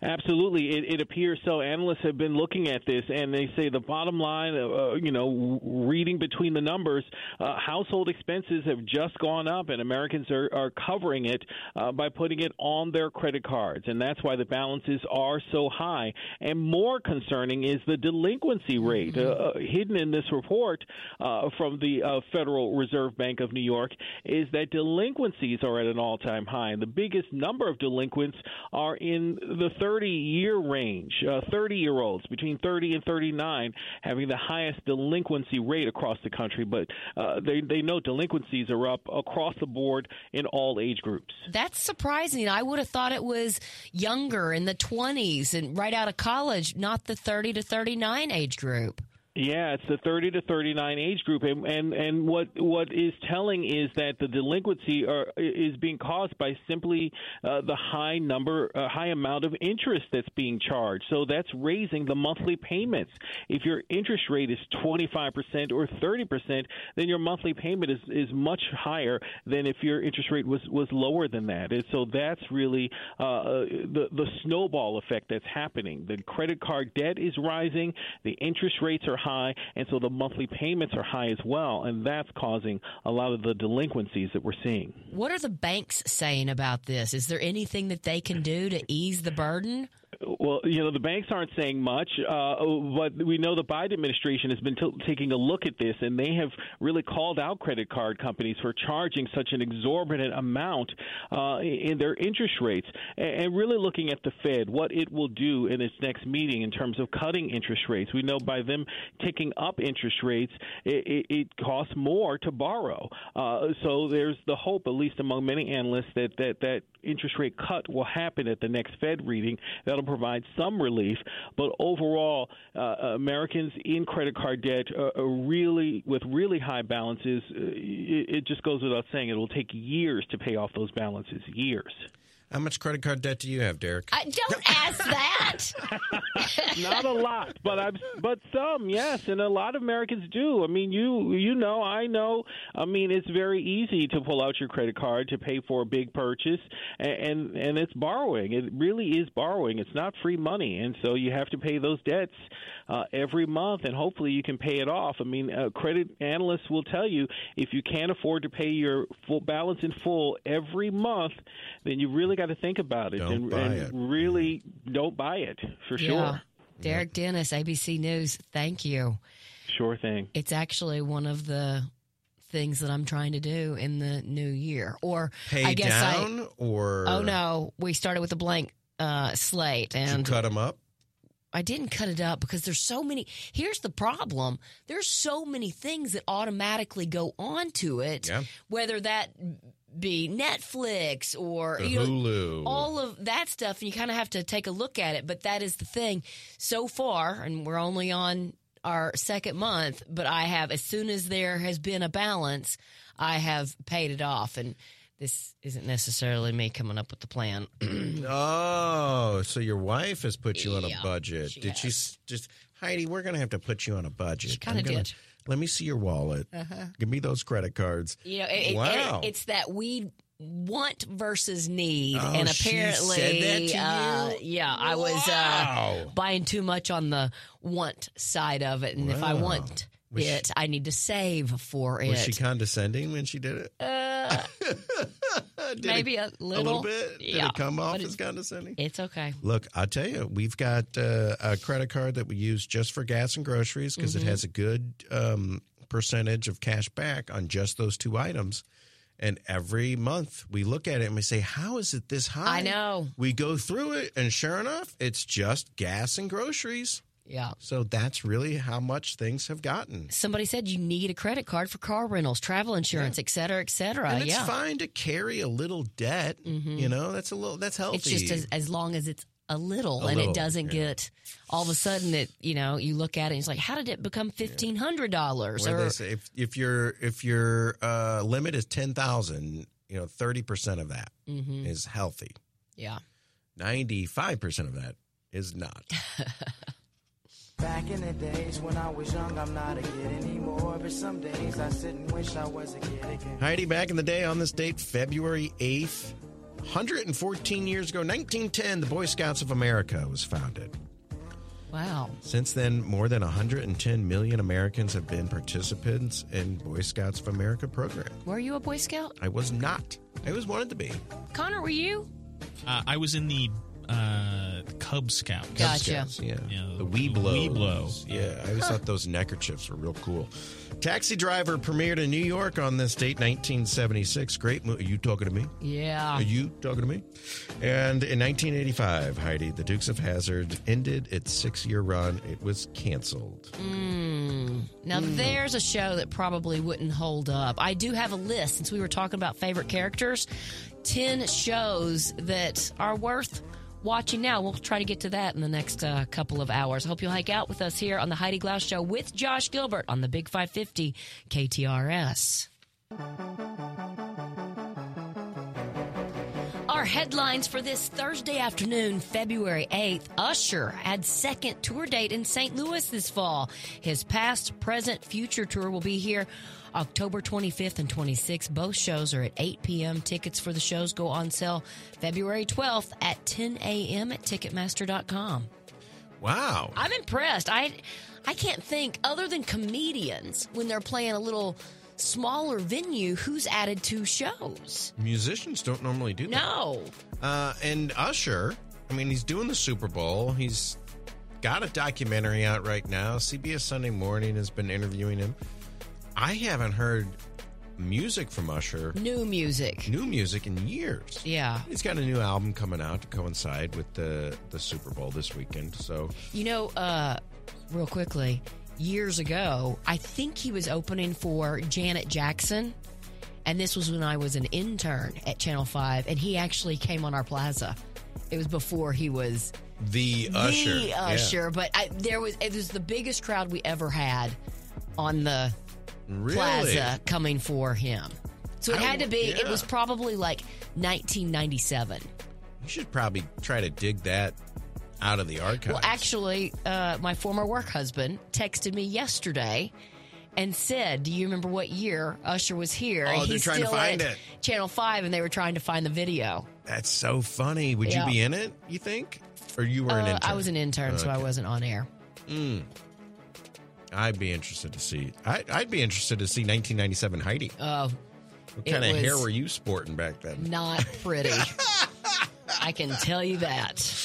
Absolutely, it, it appears so. Analysts have been looking at this, and they say the bottom line, uh, you know, reading between the numbers, uh, household expenses have just gone up, and Americans are, are covering it uh, by putting it on their credit cards, and that's why the balances are so high. And more concerning is the delinquency rate. Uh, uh, hidden in this report uh, from the uh, Federal Reserve Bank of New York is that delinquencies are at an all-time high, and the biggest number of delinquents are in the 30 year range, 30 year olds between 30 and 39 having the highest delinquency rate across the country. But uh, they, they note delinquencies are up across the board in all age groups. That's surprising. I would have thought it was younger in the 20s and right out of college, not the 30 to 39 age group. Yeah, it's the 30 to 39 age group, and and, and what what is telling is that the delinquency are, is being caused by simply uh, the high number, uh, high amount of interest that's being charged. So that's raising the monthly payments. If your interest rate is 25 percent or 30 percent, then your monthly payment is is much higher than if your interest rate was was lower than that. And so that's really uh, uh the the snowball effect that's happening. The credit card debt is rising, the interest rates are high high, and so the monthly payments are high as well, and that's causing a lot of the delinquencies that we're seeing. What are the banks saying about this? Is there anything that they can do to ease the burden? Well, you know, the banks aren't saying much, uh, but we know the Biden administration has been t- taking a look at this, and they have really called out credit card companies for charging such an exorbitant amount uh, in their interest rates, and really looking at the Fed, what it will do in its next meeting in terms of cutting interest rates. We know by them ticking up interest rates, it, it, it costs more to borrow. Uh, so there's the hope, at least among many analysts, that that that interest rate cut will happen at the next Fed reading. That'll provide some relief, but overall, uh, Americans in credit card debt are really with really high balances. Uh, it, it just goes without saying it will take years to pay off those balances. Years. How much credit card debt do you have, Derek? I don't ask that. Not a lot, but I'm but some, yes, and a lot of Americans do. I mean, you you know, I know. I mean, it's very easy to pull out your credit card to pay for a big purchase, and and, and it's borrowing. It really is borrowing. It's not free money, and so you have to pay those debts uh, every month, and hopefully you can pay it off. I mean, uh, credit analysts will tell you if you can't afford to pay your full balance in full every month, then you really got to think about it don't and, buy and it. really don't buy it for yeah. sure. Derek Dennis, ABC News, thank you. Sure thing. It's actually one of the things that I'm trying to do in the new year. Or Pay I guess down I, or Oh no, we started with a blank uh, slate Did you and cut them up? I didn't cut it up because there's so many. Here's the problem: there's so many things that automatically go onto it, Yeah. whether that be Netflix or The you know, Hulu. all of that stuff, and you kind of have to take a look at it. But that is the thing. So far, and we're only on our second month, but I have as soon as there has been a balance, I have paid it off, and this isn't necessarily me coming up with the plan. Oh, so your wife has put you on a Yeah, budget. she did she has. s- just Heidi? We're going to have to put you on a budget. She kinda I'm gonna- did. Let me see your wallet. Give me those credit cards. You know, it, it- wow. it- it's that we want versus need, Oh, and she apparently, said that to uh, you? yeah, I was uh, Wow. buying too much on the want side of it, and if I Wow. want Was she- it, I need to save for it. Was she condescending when she did it? uh, Did maybe it, a little, a little bit. Did yeah, it come off as condescending? It's okay. Look, I'll tell you, we've got uh, a credit card that we use just for gas and groceries because Mm-hmm. it has a good um, percentage of cash back on just those two items. And every month we look at it and we say, How is it this high? I know. We go through it, and sure enough, it's just gas and groceries. Yeah. So that's really how much things have gotten. Somebody said you need a credit card for car rentals, travel insurance, et cetera, et cetera. and it's yeah. Mm-hmm. fine to carry a little debt. You know, that's a little that's healthy. It's just as, as long as it's a little A and little, it doesn't yeah. get all of a sudden it you know you look at it and it's like how did it become fifteen hundred dollars or they say if if your if your uh, limit is ten thousand, you know thirty percent of that is Mhm. healthy. yeah Ninety five percent of that is not. Back in the days when I was young, I'm not a kid anymore. But some days I sit and wish I was a kid again. Heidi, back in the day on this date, February eighth, hundred and fourteen years ago, nineteen ten, the Boy Scouts of America was founded. wow Since then, more than 110 million Americans have been participants in Boy Scouts of America program. were you a boy scout I was not. I always wanted to be. connor were you Uh, I was in the uh, Cub Scout. Gotcha. Scouts, yeah. Yeah, the the Webelos. Webelo. Yeah, I always thought those neckerchiefs were real cool. Taxi Driver premiered in New York on this date, 1976. Great movie. Are you talking to me? Yeah. Are you talking to me? And in 1985, Heidi, The Dukes of Hazzard ended its six-year run. It was canceled. Hmm. Now, hmm. there's a show that probably wouldn't hold up. I do have a list since we were talking about favorite characters 10 shows that are worth watching now. We'll try to get to that in the next uh, couple of hours. Hope you'll hike out with us here on the Heidi Glaus Show with Josh Gilbert on the Big 550 KTRS. Our headlines for this Thursday afternoon, February 8th. Usher had second tour date in St. Louis this fall. His past, present, future tour will be here October 25th and 26th. Both shows are at 8 p.m. Tickets for the shows go on sale February 12th at 10 a.m. at Ticketmaster.com. Wow. I'm impressed. I I can't think other than comedians when they're playing a little smaller venue who's added two shows. Musicians don't normally do that. No. Uh, and Usher, I mean, he's doing the Super Bowl. He's got a documentary out right now. CBS Sunday Morning has been interviewing him. I haven't heard music from Usher, New music. new music in years. Yeah. He's got a new album coming out to coincide with the the Super Bowl this weekend. So You know, uh, real quickly, years ago, I think he was opening for Janet Jackson. And this was when I was an intern at Channel 5, and he actually came on our plaza. It was before he was the Usher, the yeah. Usher, but I, there was it was the biggest crowd we ever had on the really? plaza coming for him. So it I had to be. It was probably like 1997. You should probably try to dig that out of the archives. Well, actually, uh, my former work husband texted me yesterday and said, "Do you remember what year Usher was here?" Oh, And they're he's trying to still find it. Channel Five, and they were trying to find the video. that's so funny. Would Yeah. you be in it? You think? Or you were an Uh, intern? I was an intern, so I wasn't on air. I'd be interested to see. I, I'd be interested to see 1997 Heidi. Uh, What kind of hair were you sporting back then? not pretty. I can tell you that.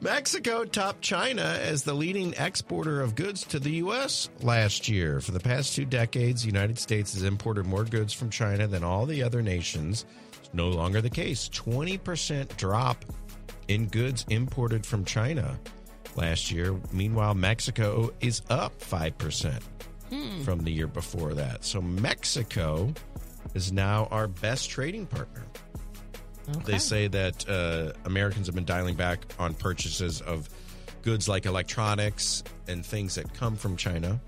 Mexico topped China as the leading exporter of goods to the U.S. last year. For the past two decades, the United States has imported more goods from China than all the other nations. It's no longer the case. 20% drop in goods imported from China last year. Meanwhile, Mexico is up 5% from the year before that. So Mexico is now our best trading partner. They say that uh, Americans have been dialing back on purchases of goods like electronics and things that come from China,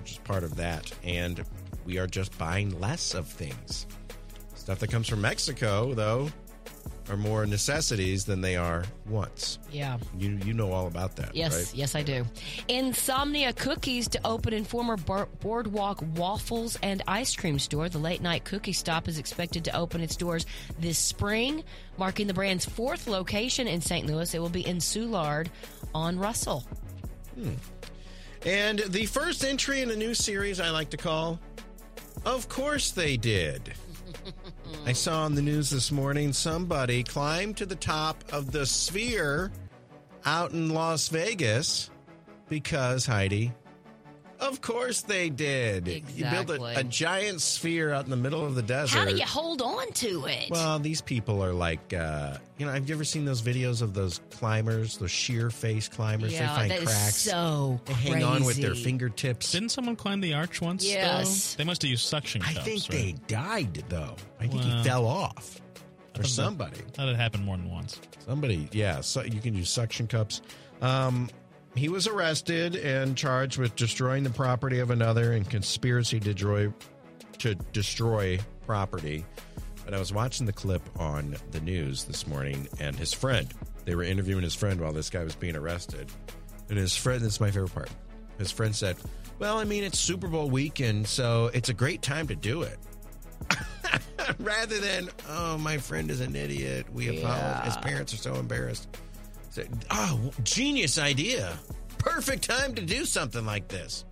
which is part of that. And we are just buying less of things. Stuff that comes from Mexico, though, are more necessities than they are wants. Yeah. You you know all about that, Yes, right? yes, I do. Insomnia Cookies to open in former Bar- Boardwalk Waffles and Ice Cream Store. The late night cookie stop is expected to open its doors this spring, marking the brand's fourth location in St. Louis. It will be in Soulard on Russell. Hmm. And the first entry in a new series I like to call Of Course They Did. I saw on the news this morning somebody climbed to the top of the sphere out in Las Vegas because, Heidi, of course they did. Exactly. You built a, a giant sphere out in the middle of the desert. How do you hold on to it? Well, these people are like, uh, you know, have you ever seen those videos of those climbers, those sheer face climbers? yeah, they find that is cracks. so they hang on with their fingertips. Didn't someone climb the arch once? though? Yes. They must have used suction cups. I think right? they died though. I think he fell off. Or thought somebody. That had happened more than once. Somebody, yeah. So you can use suction cups. Um, he was arrested and charged with destroying the property of another and conspiracy to destroy to destroy property. But I was watching the clip on the news this morning, and his friend. They were interviewing his friend while this guy was being arrested, and his friend. This is my favorite part. His friend said, "Well, I mean, it's Super Bowl weekend, so it's a great time to do it." rather than oh my friend is an idiot we apologize his parents are so embarrassed oh genius idea perfect time to do something like this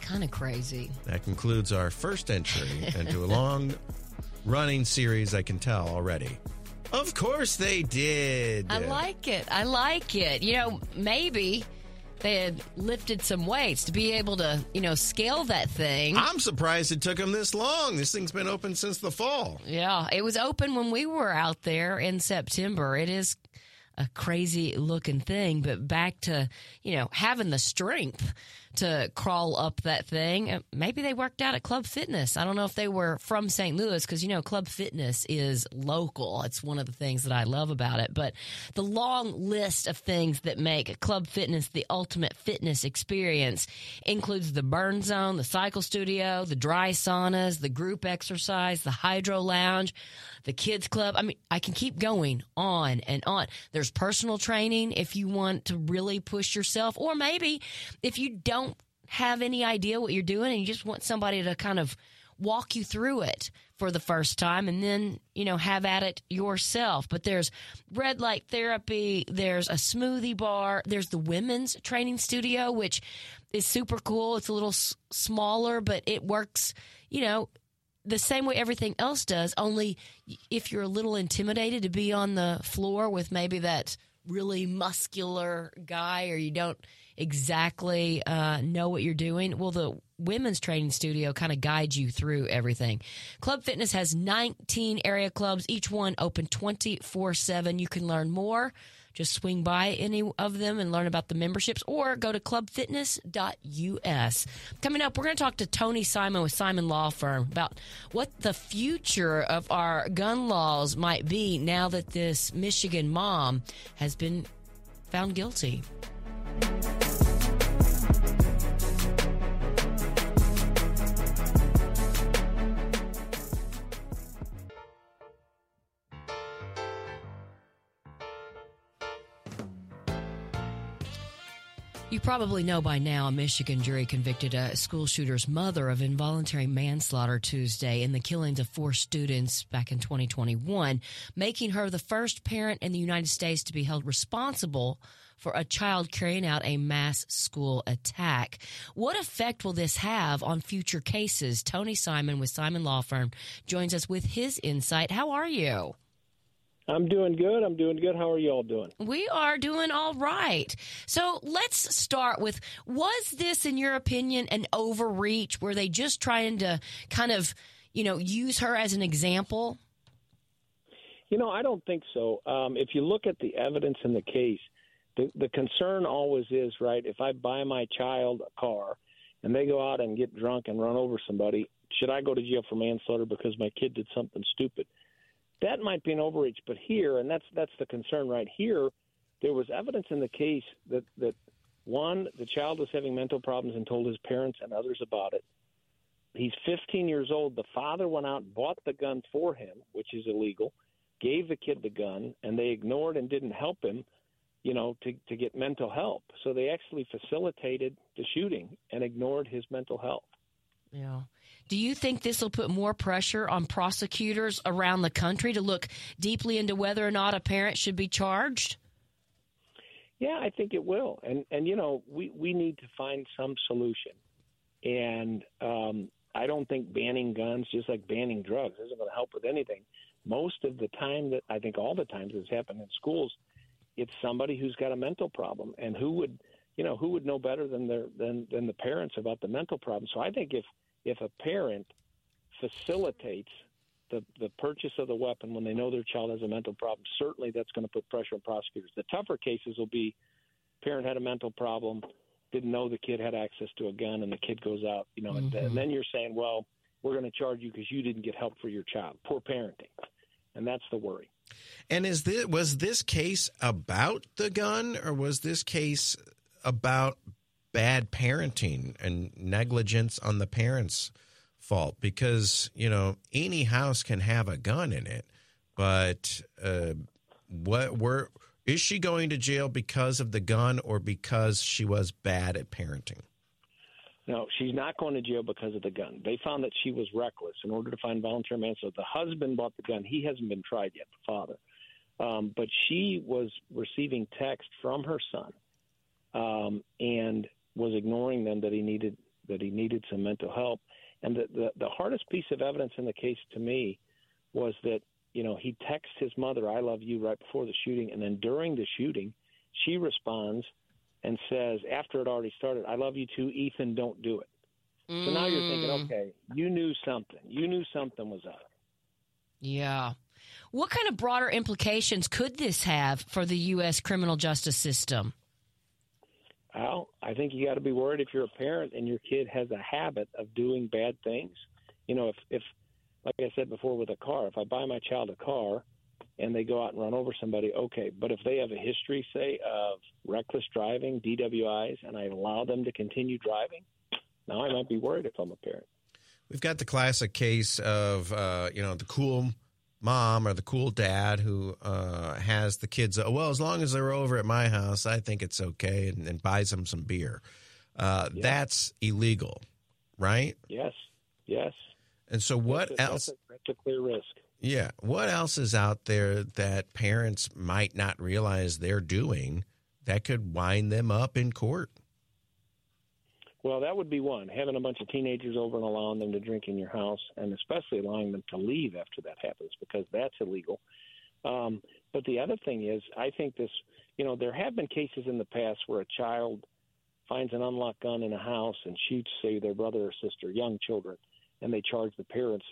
kind of crazy. that concludes our first entry into a long running series i can tell already Of course they did. I like it. I like it. You know, maybe they had lifted some weights to be able to, you know, scale that thing. I'm surprised it took them this long. This thing's been open since the fall. Yeah, it was open when we were out there in September. It is a crazy looking thing, but back to, you know, having the strength to crawl up that thing. Uh, Maybe they worked out at Club Fitness. I don't know if they were from St. Louis because, you know, Club Fitness is local. It's one of the things that I love about it. But the long list of things that make Club Fitness the ultimate fitness experience includes the burn zone, the cycle studio, the dry saunas, the group exercise, the hydro lounge, the kids club. I mean, I can keep going on and on. There's personal training if you want to really push yourself, or maybe if you don't have any idea what you're doing and you just want somebody to kind of walk you through it for the first time and then, you know, have at it yourself. But there's red light therapy, there's a smoothie bar, there's the women's training studio, which is super cool. It's a little s- smaller, but it works, you know, the same way everything else does, only if you're a little intimidated to be on the floor with maybe that really muscular guy or you don't exactly uh, know what you're doing, well, the women's training studio kind of guides you through everything. Club Fitness has 19 area clubs, each one open 24 7. You can learn more. Just swing by any of them and learn about the memberships or go to clubfitness.us. Coming up, we're going to talk to Tony Simon with Simon Law Firm about what the future of our gun laws might be now that this Michigan mom has been found guilty. You probably know by now a Michigan jury convicted a school shooter's mother of involuntary manslaughter Tuesday in the killings of four students back in 2021, making her the first parent in the United States to be held responsible for a child carrying out a mass school attack. What effect will this have on future cases? Tony Simon with Simon Law Firm joins us with his insight. How are you? I'm doing good. I'm doing good. How are you all doing? We are doing all right. So let's start with was this, in your opinion, an overreach? Were they just trying to kind of, you know, use her as an example? You know, I don't think so. Um, if you look at the evidence in the case, the, the concern always is, right, if I buy my child a car and they go out and get drunk and run over somebody, should I go to jail for manslaughter because my kid did something stupid? That might be an overreach, but here, and that's that's the concern right here. There was evidence in the case that that one, the child was having mental problems and told his parents and others about it. He's 15 years old. The father went out bought the gun for him, which is illegal. Gave the kid the gun, and they ignored and didn't help him, you know, to to get mental help. So they actually facilitated the shooting and ignored his mental health. Yeah. Do you think this will put more pressure on prosecutors around the country to look deeply into whether or not a parent should be charged? Yeah, I think it will. And and you know, we we need to find some solution. And um I don't think banning guns, just like banning drugs, isn't going to help with anything. Most of the time that I think all the times it's happened in schools, it's somebody who's got a mental problem and who would you know, who would know better than their than than the parents about the mental problem. So I think if if a parent facilitates the, the purchase of the weapon when they know their child has a mental problem, certainly that's going to put pressure on prosecutors. The tougher cases will be parent had a mental problem, didn't know the kid had access to a gun, and the kid goes out, you know, and, mm-hmm. and then you're saying, well, we're going to charge you because you didn't get help for your child. Poor parenting, and that's the worry. And is this was this case about the gun, or was this case about bad parenting and negligence on the parents' fault? Because you know any house can have a gun in it, but uh, what were is she going to jail because of the gun or because she was bad at parenting? No, she's not going to jail because of the gun. They found that she was reckless in order to find voluntary manslaughter. The husband bought the gun. He hasn't been tried yet, the father. Um, but she was receiving text from her son um, and was ignoring them that he needed that he needed some mental help. And the, the the hardest piece of evidence in the case to me was that you know, he texts his mother, "I love you," right before the shooting, and then during the shooting, she responds and says, after it already started, "I love you too, Ethan. Don't do it." So now you're thinking, Mm. okay, you knew something. You knew something was up. Yeah. What kind of broader implications could this have for the U.S. criminal justice system? Well, I think you got to be worried if you're a parent and your kid has a habit of doing bad things. You know, if if like I said before with a car, if I buy my child a car and they go out and run over somebody, okay. But if they have a history, say, of reckless driving, DWIs, and I allow them to continue driving, now I might be worried if I'm a parent. We've got the classic case of uh, you know the cool mom or the cool dad who uh, has the kids. Well, as long as they're over at my house, I think it's okay, and, and buys them some beer. Uh, That's illegal, right? Yes, yes. And so, what That's a, else? That's a, that's a clear risk. Yeah, what else is out there that parents might not realize they're doing that could wind them up in court? Well, that would be one. Having a bunch of teenagers over and allowing them to drink in your house, and especially allowing them to leave after that happens, because that's illegal. Um, but the other thing is, I think this, you know, there have been cases in the past where a child finds an unlocked gun in a house and shoots, say, their brother or sister, young children, and they charge the parents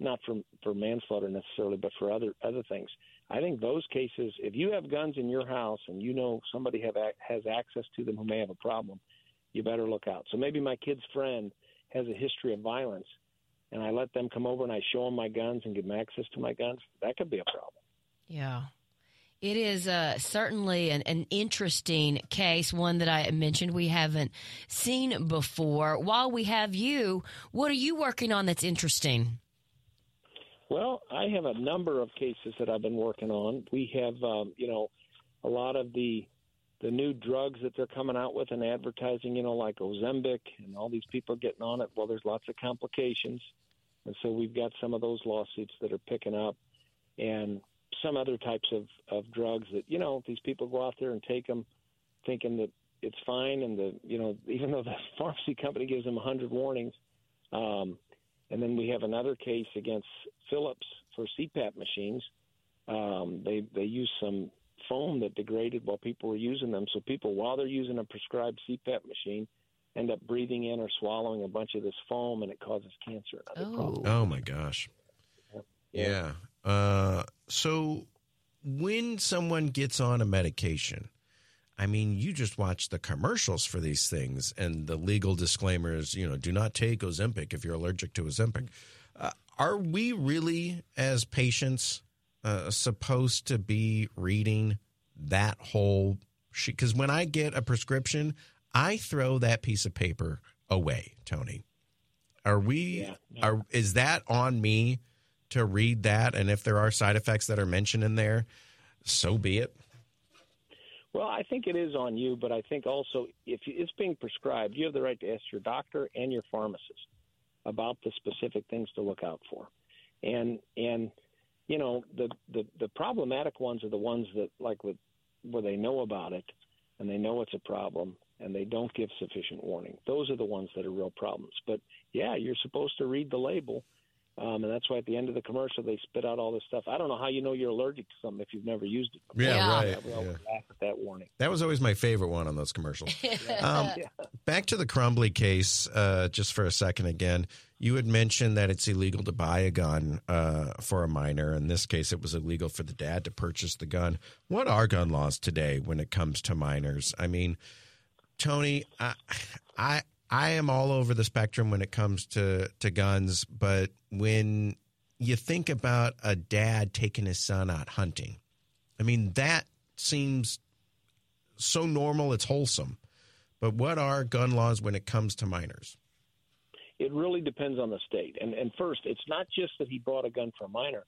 not for for manslaughter necessarily, but for other other things. I think those cases, if you have guns in your house and you know somebody have has access to them who may have a problem, you better look out. So maybe my kid's friend has a history of violence, and I let them come over and I show them my guns and give them access to my guns. That could be a problem. Yeah. It is uh, certainly an, an interesting case, one that I mentioned we haven't seen before. While we have you, what are you working on that's interesting? Well, I have a number of cases that I've been working on. We have, um, you know, a lot of the the new drugs that they're coming out with and advertising, you know, like Ozempic, and all these people getting on it. Well, there's lots of complications, and so we've got some of those lawsuits that are picking up, and some other types of of drugs that you know these people go out there and take them, thinking that it's fine, and the you know even though the pharmacy company gives them a hundred warnings. Um, and then we have another case against Philips for CPAP machines. Um, they they used some foam that degraded while people were using them. So people, while they're using a prescribed CPAP machine, end up breathing in or swallowing a bunch of this foam, and it causes cancer and other problems. Oh my gosh. Yeah. Uh, so when someone gets on a medication, I mean, you just watch the commercials for these things and the legal disclaimers, you know, do not take Ozempic if you're allergic to Ozempic. Uh, are we really, as patients, uh, supposed to be reading that whole shit? Because when I get a prescription, I throw that piece of paper away, Tony. Are we, are, is that on me to read that? And if there are side effects that are mentioned in there, so be it. Well, I think it is on you, but I think also if it's being prescribed, you have the right to ask your doctor and your pharmacist about the specific things to look out for. And and you know the the, the problematic ones are the ones that like with where they know about it and they know it's a problem and they don't give sufficient warning. Those are the ones that are real problems. But yeah, you're supposed to read the label. Um, and that's why at the end of the commercial they spit out all this stuff. I don't know how you know you're allergic to something if you've never used it. Before. Yeah, Yeah. right, We yeah. laugh at that warning. That was always my favorite one on those commercials. Um, back to the Crumbley case, uh, just for a second again. You had mentioned that it's illegal to buy a gun uh, for a minor. In this case, it was illegal for the dad to purchase the gun. What are gun laws today when it comes to minors? I mean, Tony, I, I I am all over the spectrum when it comes to to guns, but when you think about a dad taking his son out hunting, I mean that seems so normal it's wholesome. But what are gun laws when it comes to minors? It really depends on the state. And and first, it's not just that he bought a gun for a minor.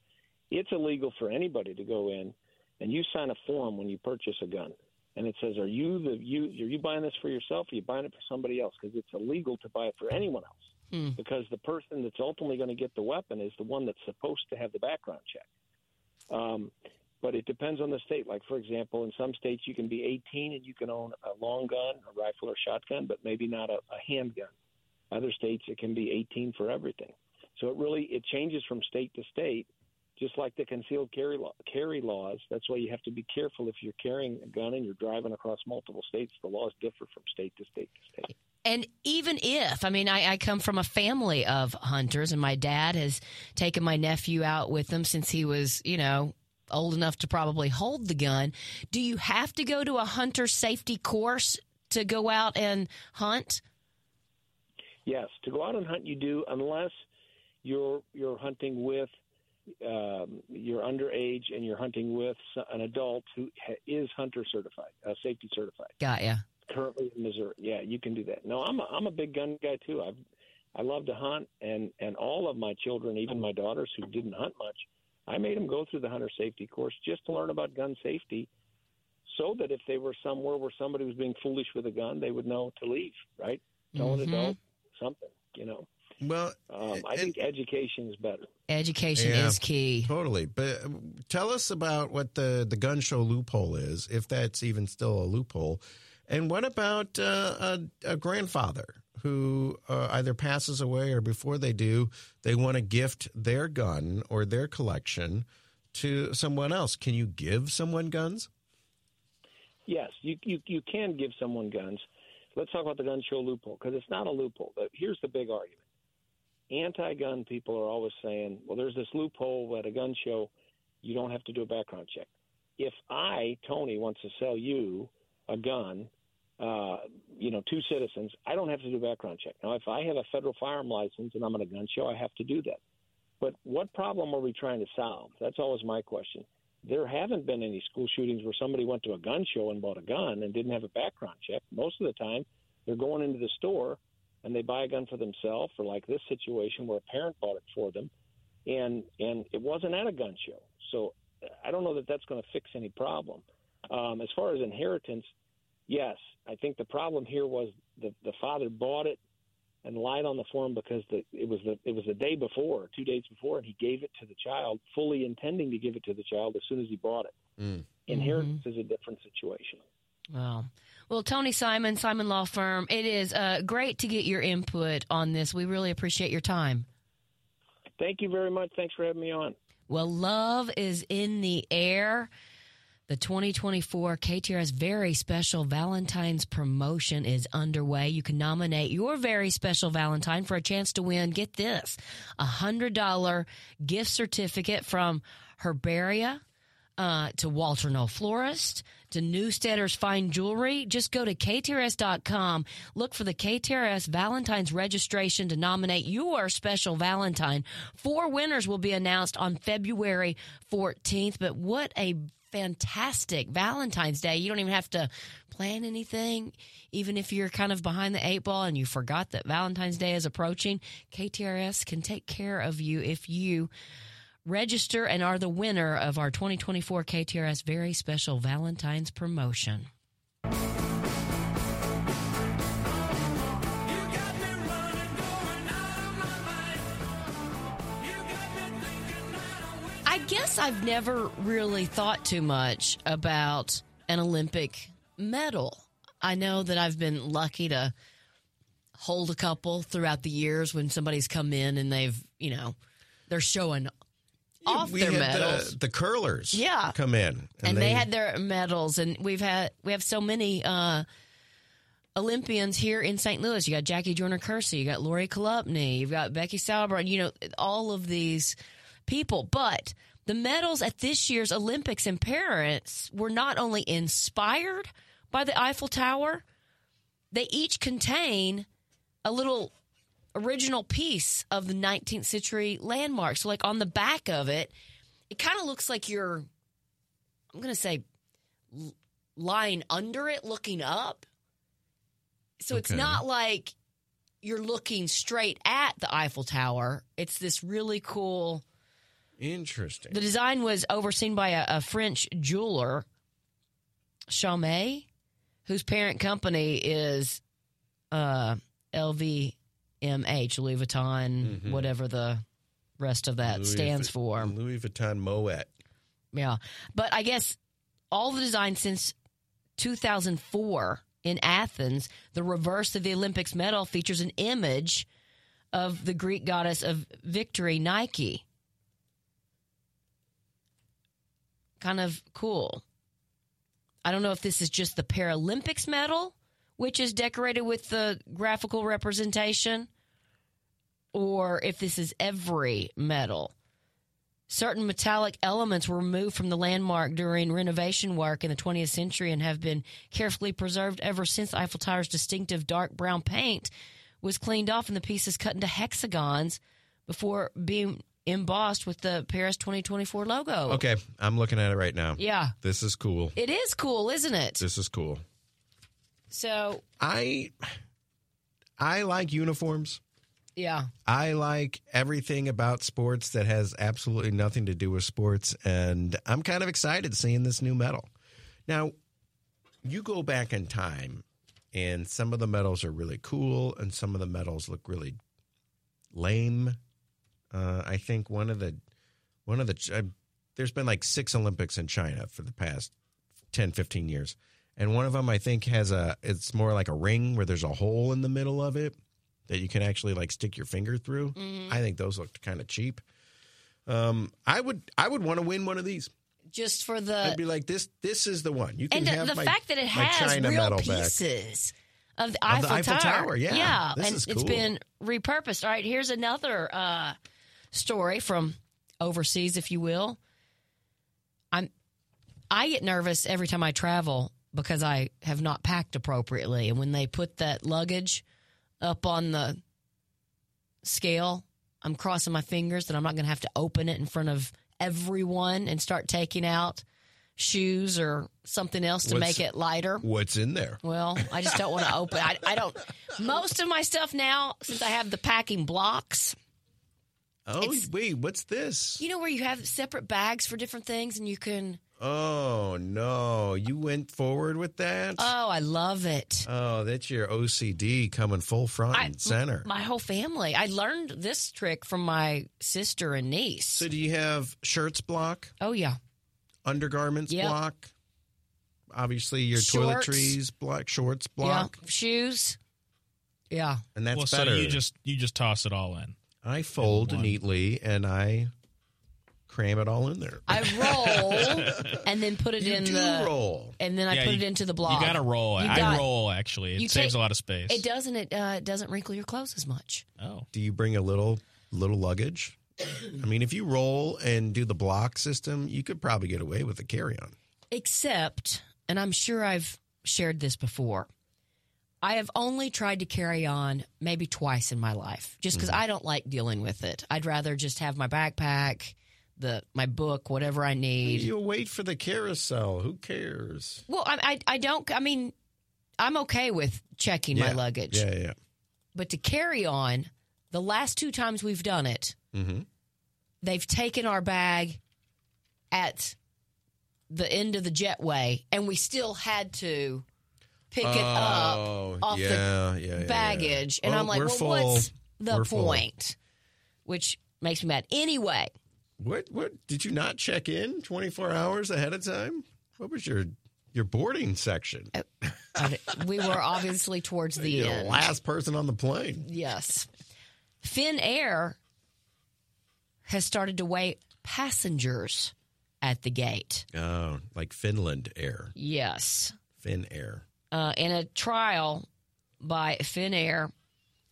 It's illegal for anybody to go in and you sign a form when you purchase a gun, and it says, "Are you the you are you buying this for yourself? Or are you buying it for somebody else?" Because it's illegal to buy it for anyone else. Because the person that's ultimately going to get the weapon is the one that's supposed to have the background check. Um, but it depends on the state. Like for example, in some states you can be 18 and you can own a long gun, a rifle or shotgun, but maybe not a, a handgun. Other states it can be 18 for everything. So it really it changes from state to state. just like the concealed carry law, carry laws. That's why you have to be careful if you're carrying a gun and you're driving across multiple states. The laws differ from state to state to state. And even if, I mean, I, I come from a family of hunters, and my dad has taken my nephew out with him since he was, you know, old enough to probably hold the gun. Do you have to go to a hunter safety course to go out and hunt? Yes, to go out and hunt, you do unless you're you're hunting with um, you're underage and you're hunting with an adult who ha- is hunter certified, uh, safety certified. Got ya. Currently in Missouri, yeah, you can do that. No, I'm a, I'm a big gun guy too. I've I love to hunt, and and all of my children, even my daughters who didn't hunt much, I made them go through the hunter safety course just to learn about gun safety, so that if they were somewhere where somebody was being foolish with a gun, they would know to leave. Right? Tell an Mhm. adult something. You know. Well, Um, I think education is better. Education Yeah, is key. Totally. But uh, tell us about what the, the gun show loophole is, if that's even still a loophole. And what about uh, a, a grandfather who uh, either passes away or before they do, they want to gift their gun or their collection to someone else? Can you give someone guns? Yes, you, you you can give someone guns. Let's talk about the gun show loophole because it's not a loophole. But here's the big argument: anti-gun people are always saying, "Well, there's this loophole at a gun show. You don't have to do a background check." If I, Tony, wants to sell you a gun, uh, you know, two citizens, I don't have to do a background check. Now, if I have a federal firearm license and I'm at a gun show, I have to do that. But what problem are we trying to solve? That's always my question there haven't been any school shootings where somebody went to a gun show and bought a gun and didn't have a background check. Most of the time, they're going into the store and they buy a gun for themselves, or like this situation where a parent bought it for them, and and it wasn't at a gun show. So I don't know that that's going to fix any problem. Um, as far as inheritance, yes, I think the problem here was the the father bought it and lied on the form because the, it was the it was the day before, two days before, and he gave it to the child, fully intending to give it to the child as soon as he bought it. Mm. Inheritance is a different situation. Wow. Well, Tony Simon, Simon Law Firm, it is uh, great to get your input on this. We really appreciate your time. Thank you very much. Thanks for having me on. Well, love is in the air. The 2024 KTRS Very Special Valentine's promotion is underway. You can nominate your very special Valentine for a chance to win, get this, a $100 gift certificate from Herbaria uh, to Walter Knoll Florist to Newsteader's Fine Jewelry. Just go to KTRS.com, look for the KTRS Valentine's registration to nominate your special Valentine. Four winners will be announced on February 14th, but what a fantastic Valentine's Day. You don't even have to plan anything. Even if you're kind of behind the eight ball and you forgot that Valentine's Day is approaching, KTRS can take care of you if you register and are the winner of our 2024 KTRS very special Valentine's promotion. I've never really thought too much about an Olympic medal. I know that I've been lucky to hold a couple throughout the years when somebody's come in and they've, you know, they're showing off we their medals. The, the curlers Yeah. come in. and, they, had their medals and we've had we have so many uh Olympians here in St. Louis. You got Jackie Joyner Kersee, you got Lori Chalupny, you've got Becky Sauerbrunn, you know, all of these people. But the medals at this year's Olympics in Paris were not only inspired by the Eiffel Tower, they each contain a little original piece of the 19th century landmark. So, like on the back of it, it kind of looks like you're, I'm going to say, lying under it, looking up. So it's not like you're looking straight at the Eiffel Tower. It's this really cool. Interesting. The design was overseen by a, a French jeweler, Chaumet, whose parent company is uh, LVMH, Louis Vuitton, Mhm. whatever the rest of that Louis stands Vu- for. Louis Vuitton Moet. Yeah. But I guess all the design since 2004 in Athens, the reverse of the Olympics medal features an image of the Greek goddess of victory, Nike. Kind of cool. I don't know if this is just the Paralympics medal, which is decorated with the graphical representation, or if this is every medal. Certain metallic elements were removed from the landmark during renovation work in the 20th century and have been carefully preserved ever since Eiffel Tower's distinctive dark brown paint was cleaned off and the pieces cut into hexagons before being embossed with the Paris 2024 logo. Okay, I'm looking at it right now. Yeah. This is cool. It is cool, isn't it? This is cool. So, I I like uniforms. yeah. I like everything about sports that has absolutely nothing to do with sports, and I'm kind of excited seeing this new medal. Now, you go back in time, and some of the medals are really cool, and some of the medals look really lame. Uh, I think one of the one of the uh, there's been like six Olympics in China for the past 10, 15 years, and one of them I think has a it's more like a ring where there's a hole in the middle of it that you can actually like stick your finger through. I think those looked kind of cheap. Um, I would I would want to win one of these. Just for the I'd be like this. This is the one. You can and the, have the my, fact that it has China real medal back. pieces of the, Of Eiffel, the Eiffel Tower, yeah. yeah, This and is it's cool. been repurposed. All right, here's another uh, story from overseas, if you will. I'm I get nervous every time I travel because I have not packed appropriately, and when they put that luggage up on the scale, I'm crossing my fingers that I'm not going to have to open it in front of everyone and start taking out shoes or something else to What's- make it lighter. What's in there? Well, I just don't want to open. I, I don't. Most of my stuff now, since I have the packing blocks, Oh It's- wait, what's this? you know where you have separate bags for different things, and you can. Oh no, you went forward with that. Oh, I love it. oh, that's your OCD coming full front I- and center. My whole family. I learned this trick from my sister and niece. so do you have shirts block, oh yeah, undergarments Yep. block? Obviously, your Shorts. toiletries block, shorts block, yeah, shoes. Yeah, and that's well, so you just you just toss it all in. I fold one. neatly and I cram it all in there. I roll and then put it you in do the. roll. And then I Yeah, put you- it into the block. You got to roll. You I got- roll actually. It you saves take- a lot of space. It doesn't. It uh, it doesn't wrinkle your clothes as much. Oh, Do you bring a little little luggage? I mean, if you roll and do the block system, you could probably get away with a carry on. Except, and I'm sure I've shared this before, I have only tried to carry on maybe twice in my life just because I don't like dealing with it. I'd rather just have my backpack, the my book, whatever I need. You wait for the carousel. Who cares? Well, I, I, I don't, I mean, I'm okay with checking my luggage, Yeah, yeah. but to carry on, the last two times we've done it, Mm-hmm. they've taken our bag at the end of the jetway and we still had to pick it up Oh, off yeah, the yeah, yeah, baggage and i'm like well full. what's the We're full. point which makes me mad anyway What? What? Did you not check in 24 hours ahead of time? What was your your boarding section? Uh, I- we were obviously towards the You're the end last person on the plane. yes Finnair has started to wait passengers at the gate Oh, like Finland Air, yes Finnair. Uh, in a trial by Finnair,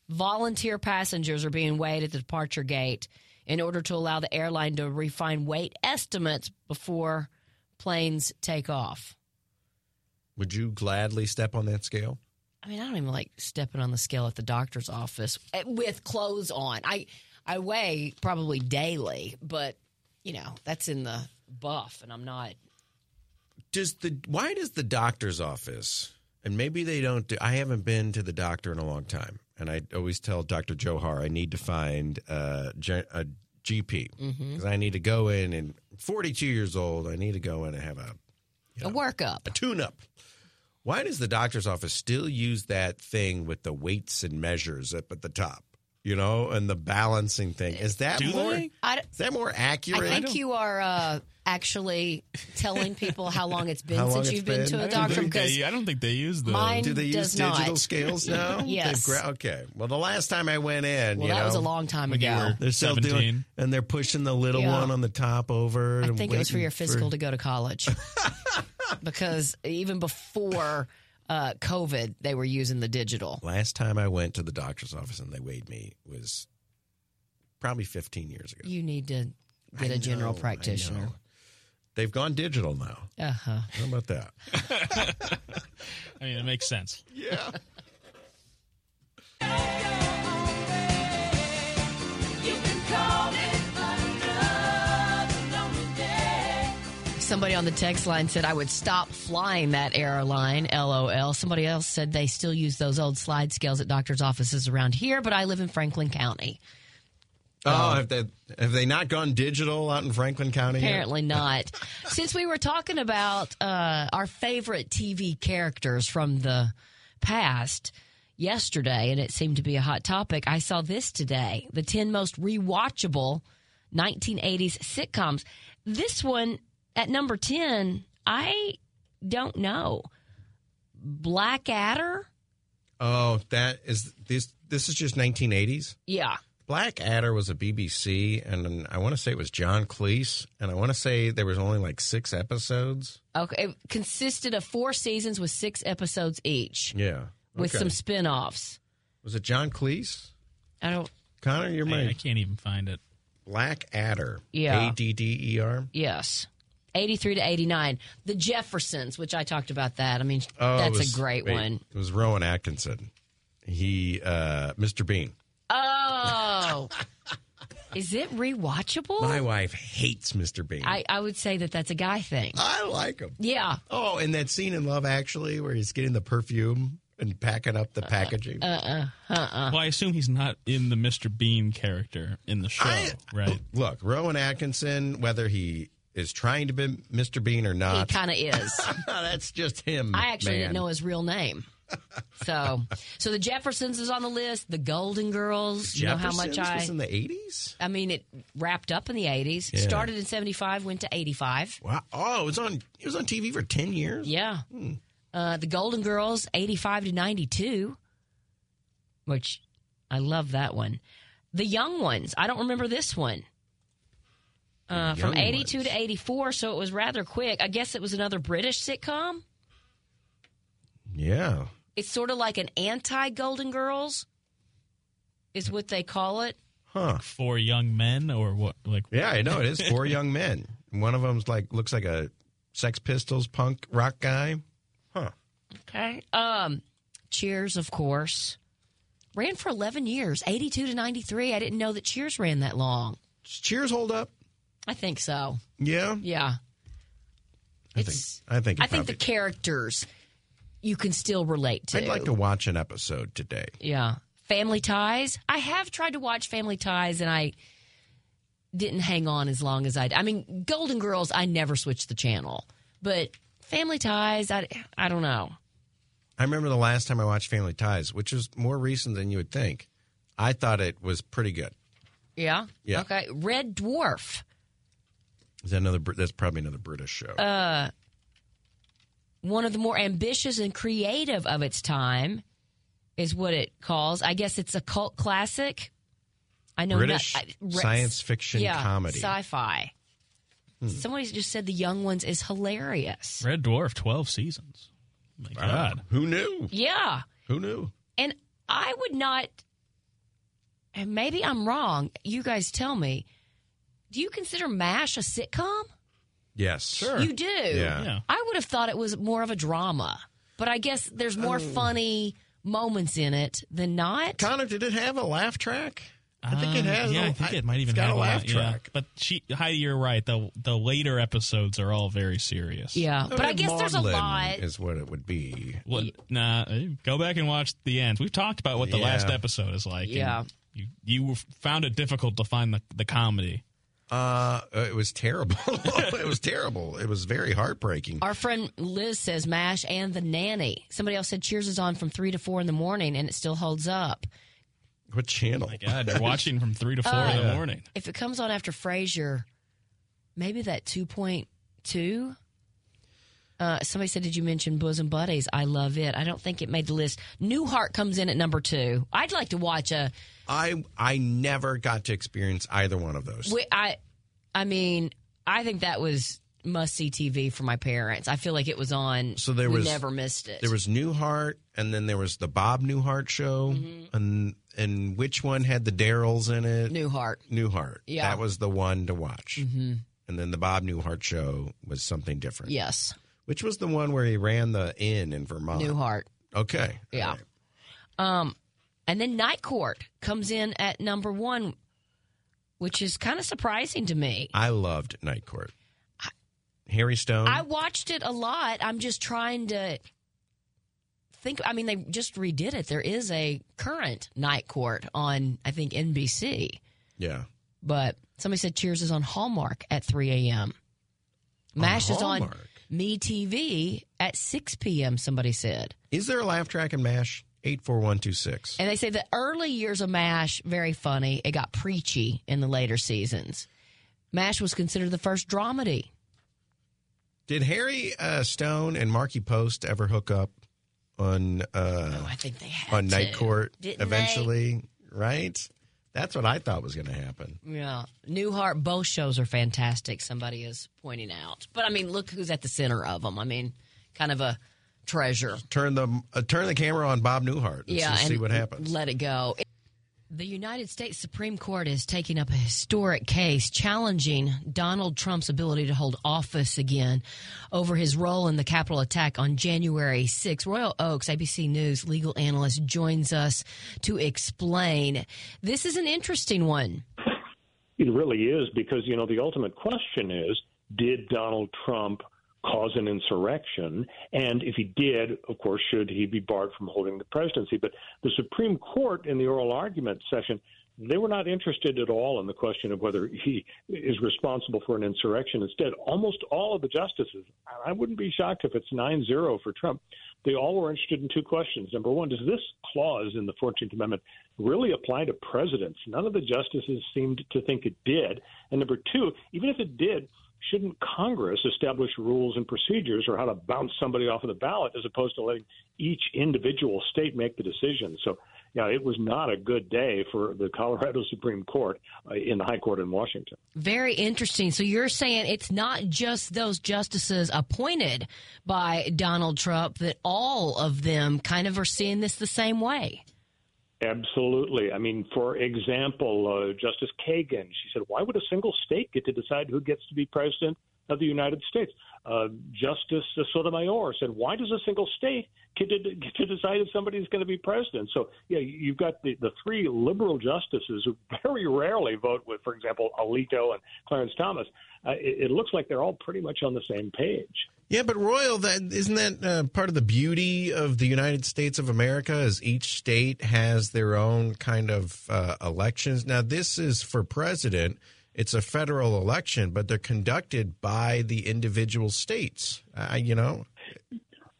volunteer passengers are being weighed at the departure gate in order to allow the airline to refine weight estimates before planes take off. Would you gladly step on that scale? I mean, I don't even like stepping on the scale at the doctor's office eh, with clothes on. I I weigh probably daily, but you know that's in the buff, and I'm not. Does the why does the doctor's office and maybe they don't do, I haven't been to the doctor in a long time and I always tell Dr. Johar I need to find uh, a GP because I need to go in and 42 years old I need to go in and have a A workup. a tune up. Why does the doctor's office still use that thing with the weights and measures up at the top? You know, and the balancing thing. Is that Do more? Is that more accurate? I think you are uh, actually telling people how long it's been long since it's you've been, been? to I a don't doctor? think Because they, I don't think they use the. Mine Do they use does digital not. scales now? Yes. Gra- okay. Well, the last time I went in, well, you that was a long time ago. They're still doing, and they're pushing the little Yeah. one on the top over. I and think it was for your physical to go to college. because even before uh, COVID, they were using the digital. Last time I went to the doctor's office and they weighed me was probably 15 years ago. You need to get I a general know, I practitioner. Know. They've gone digital now. Uh huh. How about that? I mean, it makes sense. yeah. Somebody on the text line said I would stop flying that airline. LOL. Somebody else said they still use those old slide scales at doctors' offices around here, but I live in Franklin County. Oh, have they have they not gone digital out in Franklin County? yet? Apparently not. Since we were talking about uh, our favorite TV characters from the past yesterday, and it seemed to be a hot topic, I saw this today the 10 most rewatchable 1980s sitcoms. This one at number 10, I don't know. Blackadder? Oh, that is this. This is just 1980s. Yeah. Black Adder was a BBC, and I want to say it was John Cleese, and I want to say there was only like six episodes. Okay. It consisted of four seasons with six episodes each Yeah, with some spin offs. Was it John Cleese? I don't. Connor, you're I, my I can't even find it. Blackadder. Yeah. A D D E R. Yes. 83 to 89. The Jeffersons, which I talked about that. I mean, Oh, that's was- a great wait, one. It was Rowan Atkinson. He, uh, Mr. Bean. Oh. Is it rewatchable? My wife hates Mr. Bean. I, I would say that that's a guy thing. I like him. Yeah. Oh, and that scene in Love Actually where he's getting the perfume and packing up the packaging. Uh Uh. Uh. Well, I assume he's not in the Mr. Bean character in the show, I- right? Look, Rowan Atkinson, whether he is trying to be Mr. Bean or not, He kind of is. that's just him. I actually man. didn't know his real name. So, so the Jeffersons is on the list. The Golden Girls. You know how much I. was in the eighties. I mean, it wrapped up in the 80s. Yeah. Started in 75, went to 85. Wow! Oh, it was on. It was on TV for ten years. Yeah. Uh, the Golden Girls, 85 to 92, which I love that one. The Young Ones, I don't remember this one. Uh, from 82 Ones. to 84, so it was rather quick. I guess it was another British sitcom. Yeah. It's sort of like an anti Golden Girls, is what they call it. Huh. For young men, or what? Like, Yeah, I know it is four young men. One of them's like looks like a Sex Pistols punk rock guy. Huh. Okay. Um, Cheers, of course. Ran for 11 years, 82 to 93. I didn't know that Cheers ran that long. Does Cheers hold up? I think so. Yeah. Yeah. I It's- think. I think. it I think the probably- characters you can still relate to. I'd like to watch an episode today. Yeah. Family Ties. I have tried to watch Family Ties and I didn't hang on as long as I I mean, Golden Girls, I never switched the channel. But Family Ties, I, I don't know. I remember the last time I watched Family Ties, which was more recent than you would think. I thought it was pretty good. Yeah? Yeah. Okay. Red Dwarf. Is that another? That's probably another British show. Uh, one of the more ambitious and creative of its time is what it calls. I guess it's a cult classic. I know British not, I- re- science fiction yeah, comedy. Hmm. sci-fi. Somebody just said the Young Ones is hilarious. Red Dwarf, twelve seasons. My God, Who knew? Yeah, Who knew? and I would not. And maybe I'm wrong. You guys tell me. Do you consider MASH a sitcom? Yes. Sure. You do. Yeah. Yeah. I would have thought it was more of a drama, but I guess there's more funny moments in it than not. Connor, did it have a laugh track? I think it Um, has. Yeah, a- I think it might it's even got have a laugh lot, yeah. track. But she, Heidi, you're right. The the later episodes are all very serious. Yeah, but I guess there's a Maudlin lot. Is what it would be. What? Nah. Go back and watch the end. We've talked about what the Yeah. last episode is like. Yeah. You you found it difficult to find the the comedy. Uh, it was terrible. it was terrible. It was very heartbreaking. Our friend Liz says MASH and The Nanny. Somebody else said Cheers is on from 3 to 4 in the morning and it still holds up. What channel? My God, you're watching from three to four in the morning. If it comes on after Frasier, maybe that 2.2. Uh, somebody said, Did you mention Bosom Buddies? I love it. I don't think it made the list. Newhart comes in at number two. I'd like to watch a. I I never got to experience either one of those. we- I, I mean, I think that was must see TV for my parents. I feel like it was on. So there we was never missed it. There was Newhart, and then there was the Bob Newhart show, Mm-hmm. and and which one had the Darryls in it? Newhart. Newhart. Yeah. that was the one to watch. Mm-hmm. And then the Bob Newhart show was something different. Yes, Which was the one where he ran the inn in Vermont? Newhart. Okay. Yeah. Right. Um, and then Night Court comes in at number one, which is kind of surprising to me. I loved Night Court. Harry Stone. I watched it a lot. I'm just trying to think. I mean, they just redid it. There is a current Night Court on, I think, NBC. yeah. But somebody said Cheers is on Hallmark at 3 a.m. MASH is on? Me TV at 6 p.m., somebody said. Is there a laugh track in MASH? 84126. And they say the early years of MASH, very funny. It got preachy in the later seasons. MASH was considered the first dramedy. Did Harry uh, Stone and Markie Post ever hook up on uh, Oh, I think they had on Night Court didn't eventually? Right? That's what I thought was going to happen. Yeah. Newhart, both shows are fantastic, somebody is pointing out. But I mean, look who's at the center of them. I mean, kind of a treasure. Turn the uh, turn the camera on Bob Newhart and yeah, see, and see what happens. Let it go. The United States Supreme Court is taking up a historic case challenging Donald Trump's ability to hold office again over his role in the Capitol attack on January 6. Royal Oakes, ABC News legal analyst, joins us to explain. This is an interesting one. It really is because, you know, the ultimate question is did Donald Trump cause an insurrection? And if he did, of course, should he be barred from holding the presidency? But the Supreme Court, in the oral argument session, they were not interested at all in the question of whether he is responsible for an insurrection. Instead, almost all of the justices, I wouldn't be shocked if it's 9 0 for Trump, they all were interested in two questions. Number one, does this clause in the 14th Amendment really apply to presidents? None of the justices seemed to think it did. And number two, even if it did, shouldn't Congress establish rules and procedures or how to bounce somebody off of the ballot as opposed to letting each individual state make the decision? So, yeah, it was not a good day for the Colorado Supreme Court uh, in the High Court in Washington. Very interesting. So you're saying it's not just those justices appointed by Donald Trump, that all of them kind of are seeing this the same way. Absolutely. I mean, for example, uh, Justice Kagan, she said, why would a single state get to decide who gets to be president of the United States? Uh, Justice Sotomayor said, why does a single state get to, get to decide if somebody's going to be president? So, yeah, you've got the, the three liberal justices who very rarely vote with, for example, Alito and Clarence Thomas. Uh, it, it looks like they're all pretty much on the same page. Yeah, but Royal, that isn't that uh, part of the beauty of the United States of America? Is each state has their own kind of uh, elections. Now, this is for president. It's a federal election, but they're conducted by the individual states. Uh, you know,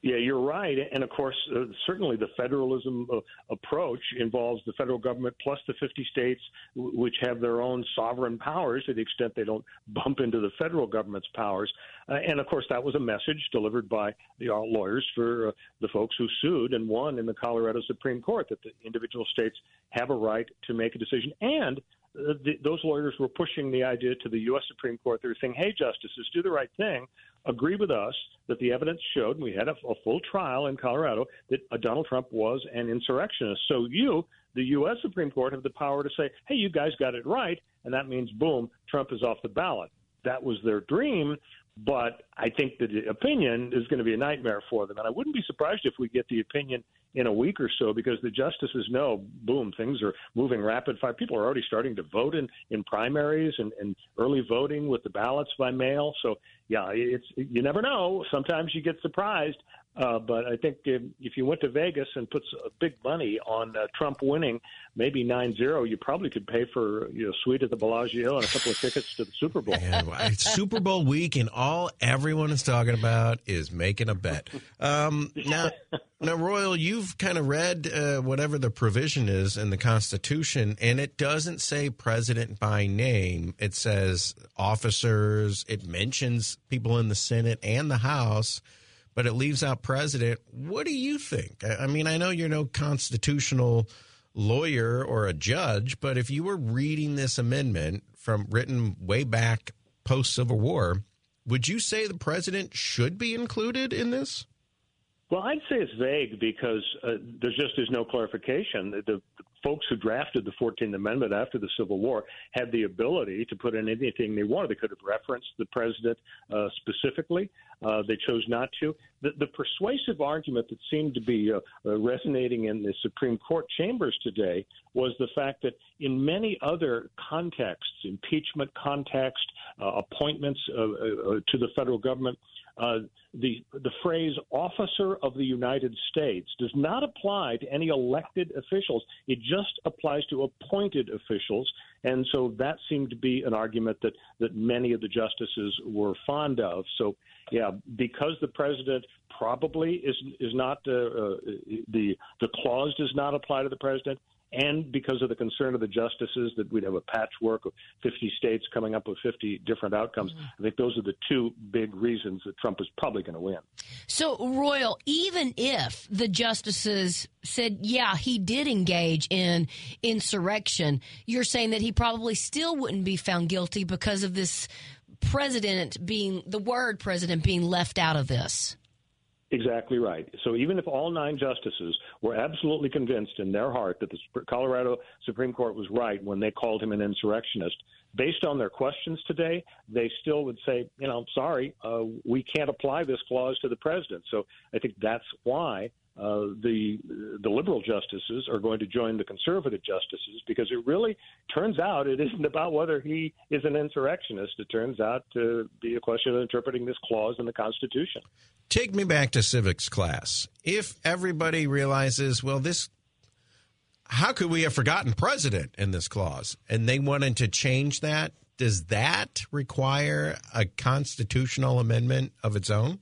Yeah, you're right. And of course, uh, certainly the federalism uh, approach involves the federal government plus the 50 states, w- which have their own sovereign powers to the extent they don't bump into the federal government's powers. Uh, and of course, that was a message delivered by the uh, lawyers for uh, the folks who sued and won in the Colorado Supreme Court that the individual states have a right to make a decision. And uh, the, those lawyers were pushing the idea to the U.S. Supreme Court. They were saying, hey, justices, do the right thing. Agree with us that the evidence showed, and we had a, a full trial in Colorado, that uh, Donald Trump was an insurrectionist. So you, the U.S. Supreme Court, have the power to say, hey, you guys got it right. And that means, boom, Trump is off the ballot. That was their dream. But I think the opinion is going to be a nightmare for them. And I wouldn't be surprised if we get the opinion in a week or so because the justices know, boom, things are moving rapid fire. People are already starting to vote in, in primaries and, and early voting with the ballots by mail. So, yeah, it's you never know. Sometimes you get surprised. Uh, but I think if, if you went to Vegas and put s- big money on uh, Trump winning, maybe 9-0, you probably could pay for you know suite at the Bellagio and a couple of tickets to the Super Bowl. It's Super Bowl week, and all everyone is talking about is making a bet. Um, now, Now, Royal, you've kind of read uh, whatever the provision is in the Constitution, and it doesn't say president by name. It says officers, it mentions people in the Senate and the House, but it leaves out president. What do you think? I mean, I know you're no constitutional lawyer or a judge, but if you were reading this amendment from written way back post Civil War, would you say the president should be included in this? Well, I'd say it's vague because uh, there just is no clarification. The, the folks who drafted the 14th Amendment after the Civil War had the ability to put in anything they wanted. They could have referenced the president uh, specifically. Uh, they chose not to. The, the, persuasive argument that seemed to be uh, uh, resonating in the Supreme Court chambers today was the fact that in many other contexts, impeachment context, uh, appointments to the federal government, uh, the the phrase "officer of the United States" does not apply to any elected officials. It just applies to appointed officials, and so that seemed to be an argument that that many of the justices were fond of. So, yeah, because the president probably is is not uh, uh, the the clause does not apply to the president and because of the concern of the justices that we'd have a patchwork of 50 states coming up with 50 different outcomes. Mm-hmm. I think those are the two big reasons that Trump is probably going to win. So, Royal, even if the justices said, yeah, he did engage in insurrection, you're saying that he probably still wouldn't be found guilty because of this president being, the word president being left out of this. Exactly right. So even if all nine justices were absolutely convinced in their heart that the Colorado Supreme Court was right when they called him an insurrectionist, based on their questions today, they still would say, you know, sorry, uh, we can't apply this clause to the president. So I think that's why uh, the the liberal justices are going to join the conservative justices because it really turns out it isn't about whether he is an insurrectionist. It turns out to be a question of interpreting this clause in the Constitution. Take me back to civics class. If everybody realizes, well, this how could we have forgotten president in this clause and they wanted to change that does that require a constitutional amendment of its own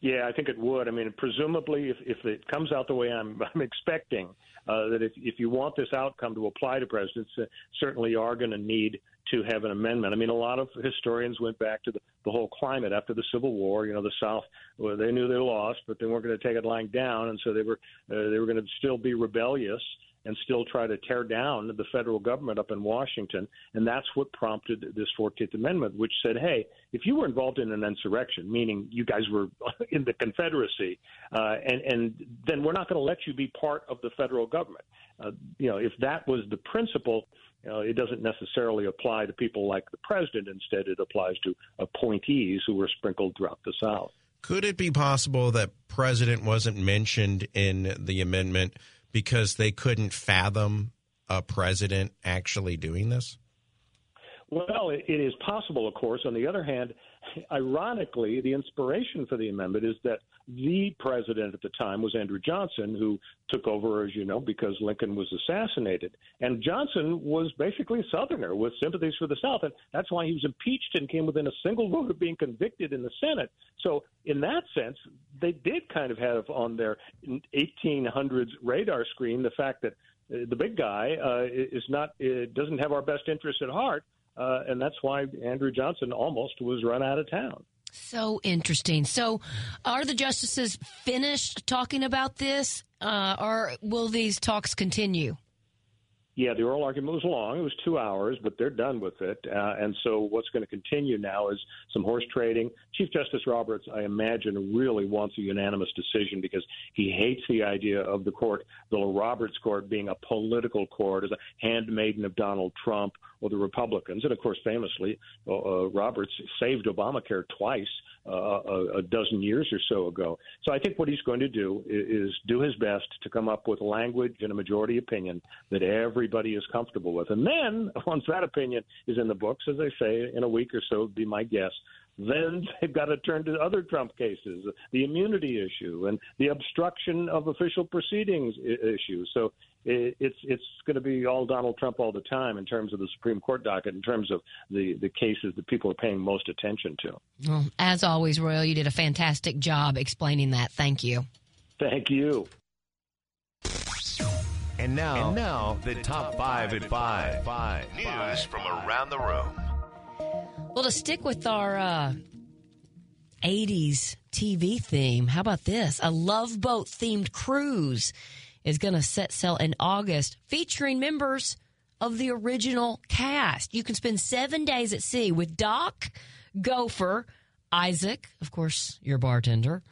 yeah, I think it would. I mean, presumably, if, if it comes out the way I'm, I'm expecting, uh, that if, if you want this outcome to apply to presidents, uh, certainly are going to need to have an amendment. I mean, a lot of historians went back to the, the whole climate after the Civil War. You know, the South, well, they knew they lost, but they weren't going to take it lying down, and so they were uh, they were going to still be rebellious and still try to tear down the federal government up in Washington. And that's what prompted this 14th Amendment, which said, hey, if you were involved in an insurrection, meaning you guys were in the Confederacy, uh, and, and then we're not going to let you be part of the federal government. Uh, you know, if that was the principle, uh, it doesn't necessarily apply to people like the president. Instead, it applies to appointees who were sprinkled throughout the South. Could it be possible that president wasn't mentioned in the amendment because they couldn't fathom a president actually doing this? Well, it is possible, of course. On the other hand, ironically, the inspiration for the amendment is that the president at the time was Andrew Johnson, who took over, as you know, because Lincoln was assassinated. And Johnson was basically a Southerner with sympathies for the South. And that's why he was impeached and came within a single vote of being convicted in the Senate. So, in that sense, they did kind of have on their 1800s radar screen the fact that uh, the big guy uh, is not uh, doesn't have our best interests at heart, uh, and that's why Andrew Johnson almost was run out of town. So interesting. So, are the justices finished talking about this, uh, or will these talks continue? Yeah, the oral argument was long. It was two hours, but they're done with it. Uh, and so what's going to continue now is some horse trading. Chief Justice Roberts, I imagine, really wants a unanimous decision because he hates the idea of the court, the Roberts court, being a political court, as a handmaiden of Donald Trump or the Republicans. And of course, famously, uh, uh Roberts saved Obamacare twice uh, a, dozen years or so ago. So I think what he's going to do is, is do his best to come up with language and a majority opinion that everybody is comfortable with. And then, once that opinion is in the books, as I say, in a week or so, would be my guess, then they've got to turn to other Trump cases, the immunity issue and the obstruction of official proceedings issue. So it's it's going to be all Donald Trump all the time in terms of the Supreme Court docket, in terms of the the cases that people are paying most attention to. Well, as always, Royal, you did a fantastic job explaining that. Thank you. Thank you. And now, and now the top five at five. Five. News from around the room. Well, to stick with our uh, 80s TV theme, how about this? A Love Boat themed cruise is going to set sail in August featuring members of the original cast. You can spend seven days at sea with Doc, Gopher, Isaac, of course, your bartender,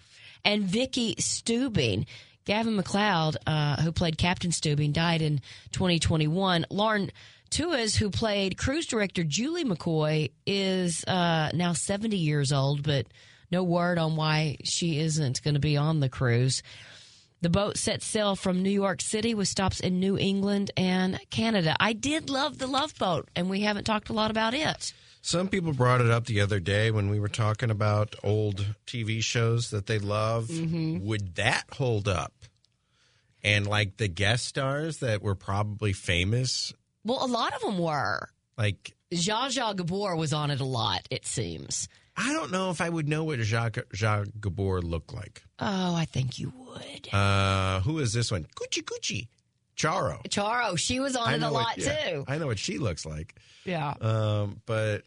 and Vicki Stubing. Gavin MacLeod, uh, who played Captain Stubing, died in 2021. Lauren Tewes, who played cruise director Julie McCoy, is uh, now 70 years old, but no word on why she isn't going to be on the cruise. The boat sets sail from New York City with stops in New England and Canada. I did love the Love Boat, and we haven't talked a lot about it. Some people brought it up the other day when we were talking about old TV shows that they love. Mm-hmm. Would that hold up? And like the guest stars that were probably famous, Well, a lot of them were. like Zsa Zsa Gabor was on it a lot, it seems. I don't know if I would know what Jacques, Jacques Gabor looked like. Oh, I think you would. Uh, who is this one? Coochie Coochie. Charo. Charo, she was on I it a lot what- yeah, too. I know what she looks like. Yeah. Um, but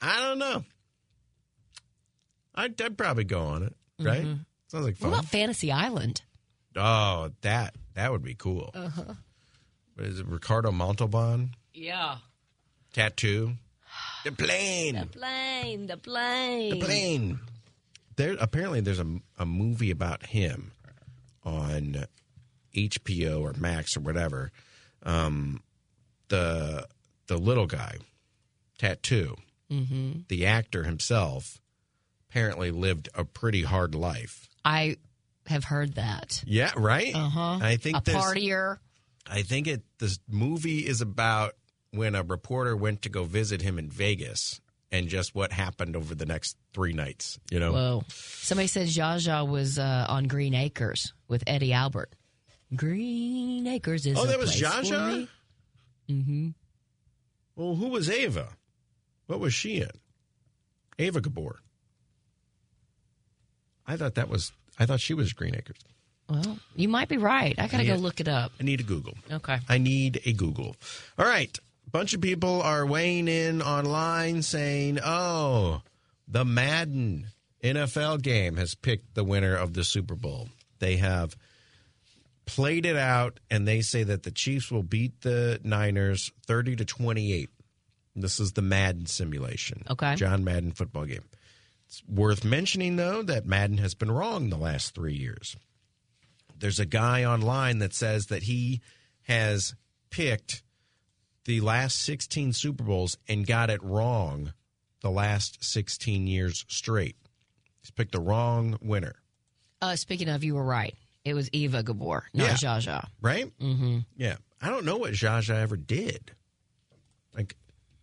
I don't know. I'd, I'd probably go on it, right? Mhm. Sounds like What about Fantasy Island? Oh, that that would be cool. Uh huh. What is it? Ricardo Montalban Yeah. tattoo. The plane. The plane. the plane. The plane. There apparently there's a, a movie about him on HBO or Max or whatever. Um, the the little guy, tattoo. Mm-hmm. The actor himself apparently lived a pretty hard life. I have heard that. Yeah, right. Uh huh. I think a partier. I think it. This movie is about when a reporter went to go visit him in Vegas and just what happened over the next three nights. You know, Whoa. Somebody said Zsa Zsa was uh, on Green Acres with Eddie Albert. Green Acres is Oh, that was Zsa Zsa? Mm-hmm. Well, who was Ava? What was she in? Ava Gabor. I thought that was. I thought she was Green Acres. Well, you might be right. I got to go look it up. I need a Google. Okay. I need a Google. All right. A bunch of people are weighing in online saying, oh, the Madden NFL game has picked the winner of the Super Bowl. They have played it out, and they say that the Chiefs will beat the Niners 30 to 28. This is the Madden simulation. Okay. John Madden football game. It's worth mentioning, though, that Madden has been wrong the last three years there's a guy online that says that he has picked the last 16 Super Bowls and got it wrong the last 16 years straight. He's picked the wrong winner, Uh, speaking of, you were right. It was Eva Gabor, not Yeah. Zsa Zsa. right? Mm-hmm. Yeah. I don't know what Zsa Zsa ever did. Like,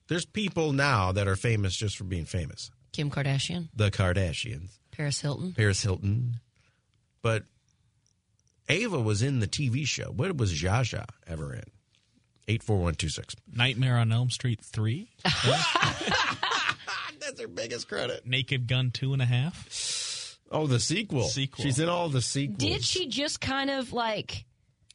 there's people now that are famous just for being famous. Kim Kardashian, The Kardashians, Paris Hilton. Paris Hilton. But Ava was in the TV show. What was Zsa Zsa ever in? 84126. Nightmare on Elm Street 3. That's her biggest credit. Naked Gun two and a half. Oh, the sequel. Sequel. She's in all the sequels. Did she just kind of like?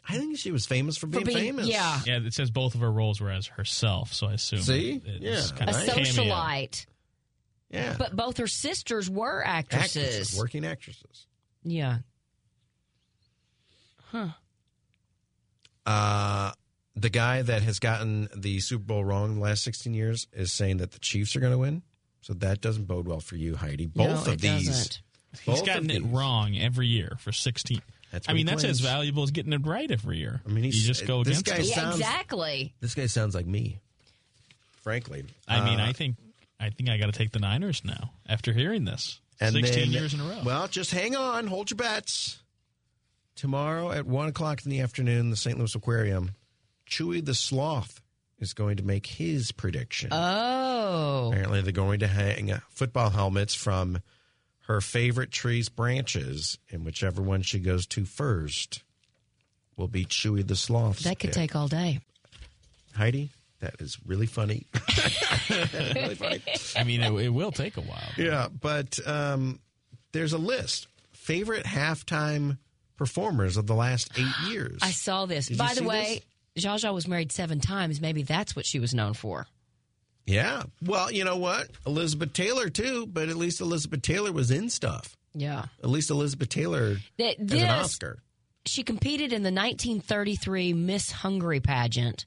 I think she was famous for being, being- famous. yeah. Yeah, it says both of her roles were as herself, so I assume. See? Yeah. was kind A of cameo. socialite, Yeah. but both her sisters were actresses. actresses, working actresses. Yeah. Huh. Uh, the guy that has gotten the Super Bowl wrong the last 16 years is saying that the Chiefs are going to win. So that doesn't bode well for you, Heidi. Both No, of it these. doesn't. He's gotten it wrong every year for 16. That's I mean, that's as valuable as getting it right every year. I mean, you just go this against guy it. Yeah, sounds- exactly. This guy sounds like me, frankly. I mean, Uh, I think I think I got to take the Niners now after hearing this. And 16 then- years in a row. Well, just hang on, hold your bets. Tomorrow at one o'clock in the afternoon, the St. Louis Aquarium, Chewy the Sloth is going to make his prediction. Oh. Apparently, they're going to hang football helmets from her favorite tree's branches, and whichever one she goes to first will be Chewy the Sloth. That could take all day. Heidi. That is really funny. really funny. I mean, it, it will take a while. Yeah, but um, there's a list. Favorite halftime performers of the last eight years. I saw this. Did By the way, Zsa Zsa was married seven times. Maybe that's what she was known for. Yeah. Well, you know what? Elizabeth Taylor too, but at least Elizabeth Taylor was in stuff. Yeah. At least Elizabeth Taylor That this, an Oscar. She competed in the 1933 Miss Hungary pageant,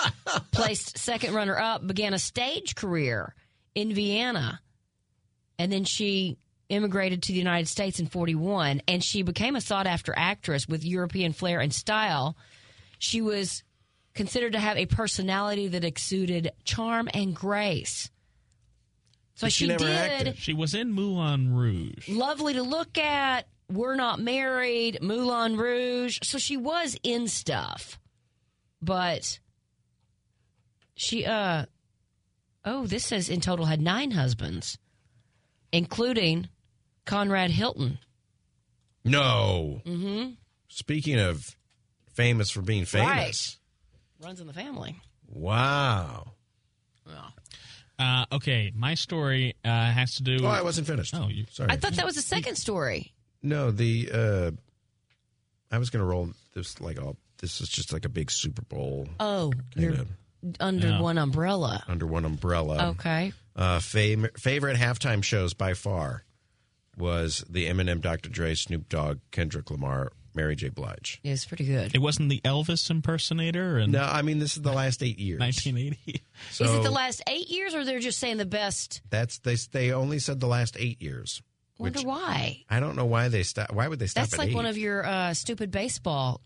placed second runner up, began a stage career in Vienna, and then she immigrated to the United States in 41, and she became a sought after actress with European flair and style. She was considered to have a personality that exuded charm and grace. So But she, never did acted. She was in Moulin Rouge. lovely to look at. We're not married. Moulin Rouge. So she was in stuff, but she uh oh, this says in total had nine husbands, including Conrad Hilton. No. Mm-hmm. Speaking of famous for being famous. Runs in the family. Wow. Uh, okay, my story uh, has to do. Oh, I wasn't finished. Oh, you, sorry. I thought that was the second story. No, the uh I was gonna roll this like all this is just like a big Super Bowl Oh, kind you're of under Yeah. one umbrella. under one umbrella. Okay. Uh fam- favorite halftime shows by far was the Eminem, Dr. Dre, Snoop Dogg, Kendrick Lamar, Mary J. Blige. It's pretty good. It wasn't the Elvis impersonator in No, I mean this is the last eight years. 1980. So Is it the last eight years, or they're just saying the best? that's they they only said the last eight years. Wonder which why. I don't know why they stop. Why would they stop? That's at like eight? one of your uh, stupid baseball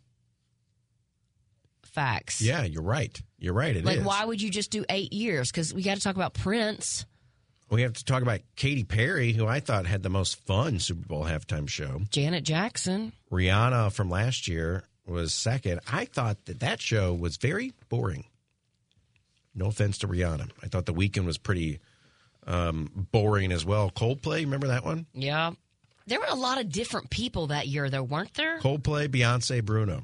facts. Yeah, you're right. You're right. It is. like, why would you just do eight years? Because we got to talk about Prince. We have to talk about Katy Perry, who I thought had the most fun Super Bowl halftime show. Janet Jackson. Rihanna from last year was second. I thought that that show was very boring. No offense to Rihanna. I thought the Weeknd was pretty um, boring as well. Coldplay, remember that one? Yeah. There were a lot of different people that year, though, weren't there? Coldplay, Beyonce, Bruno.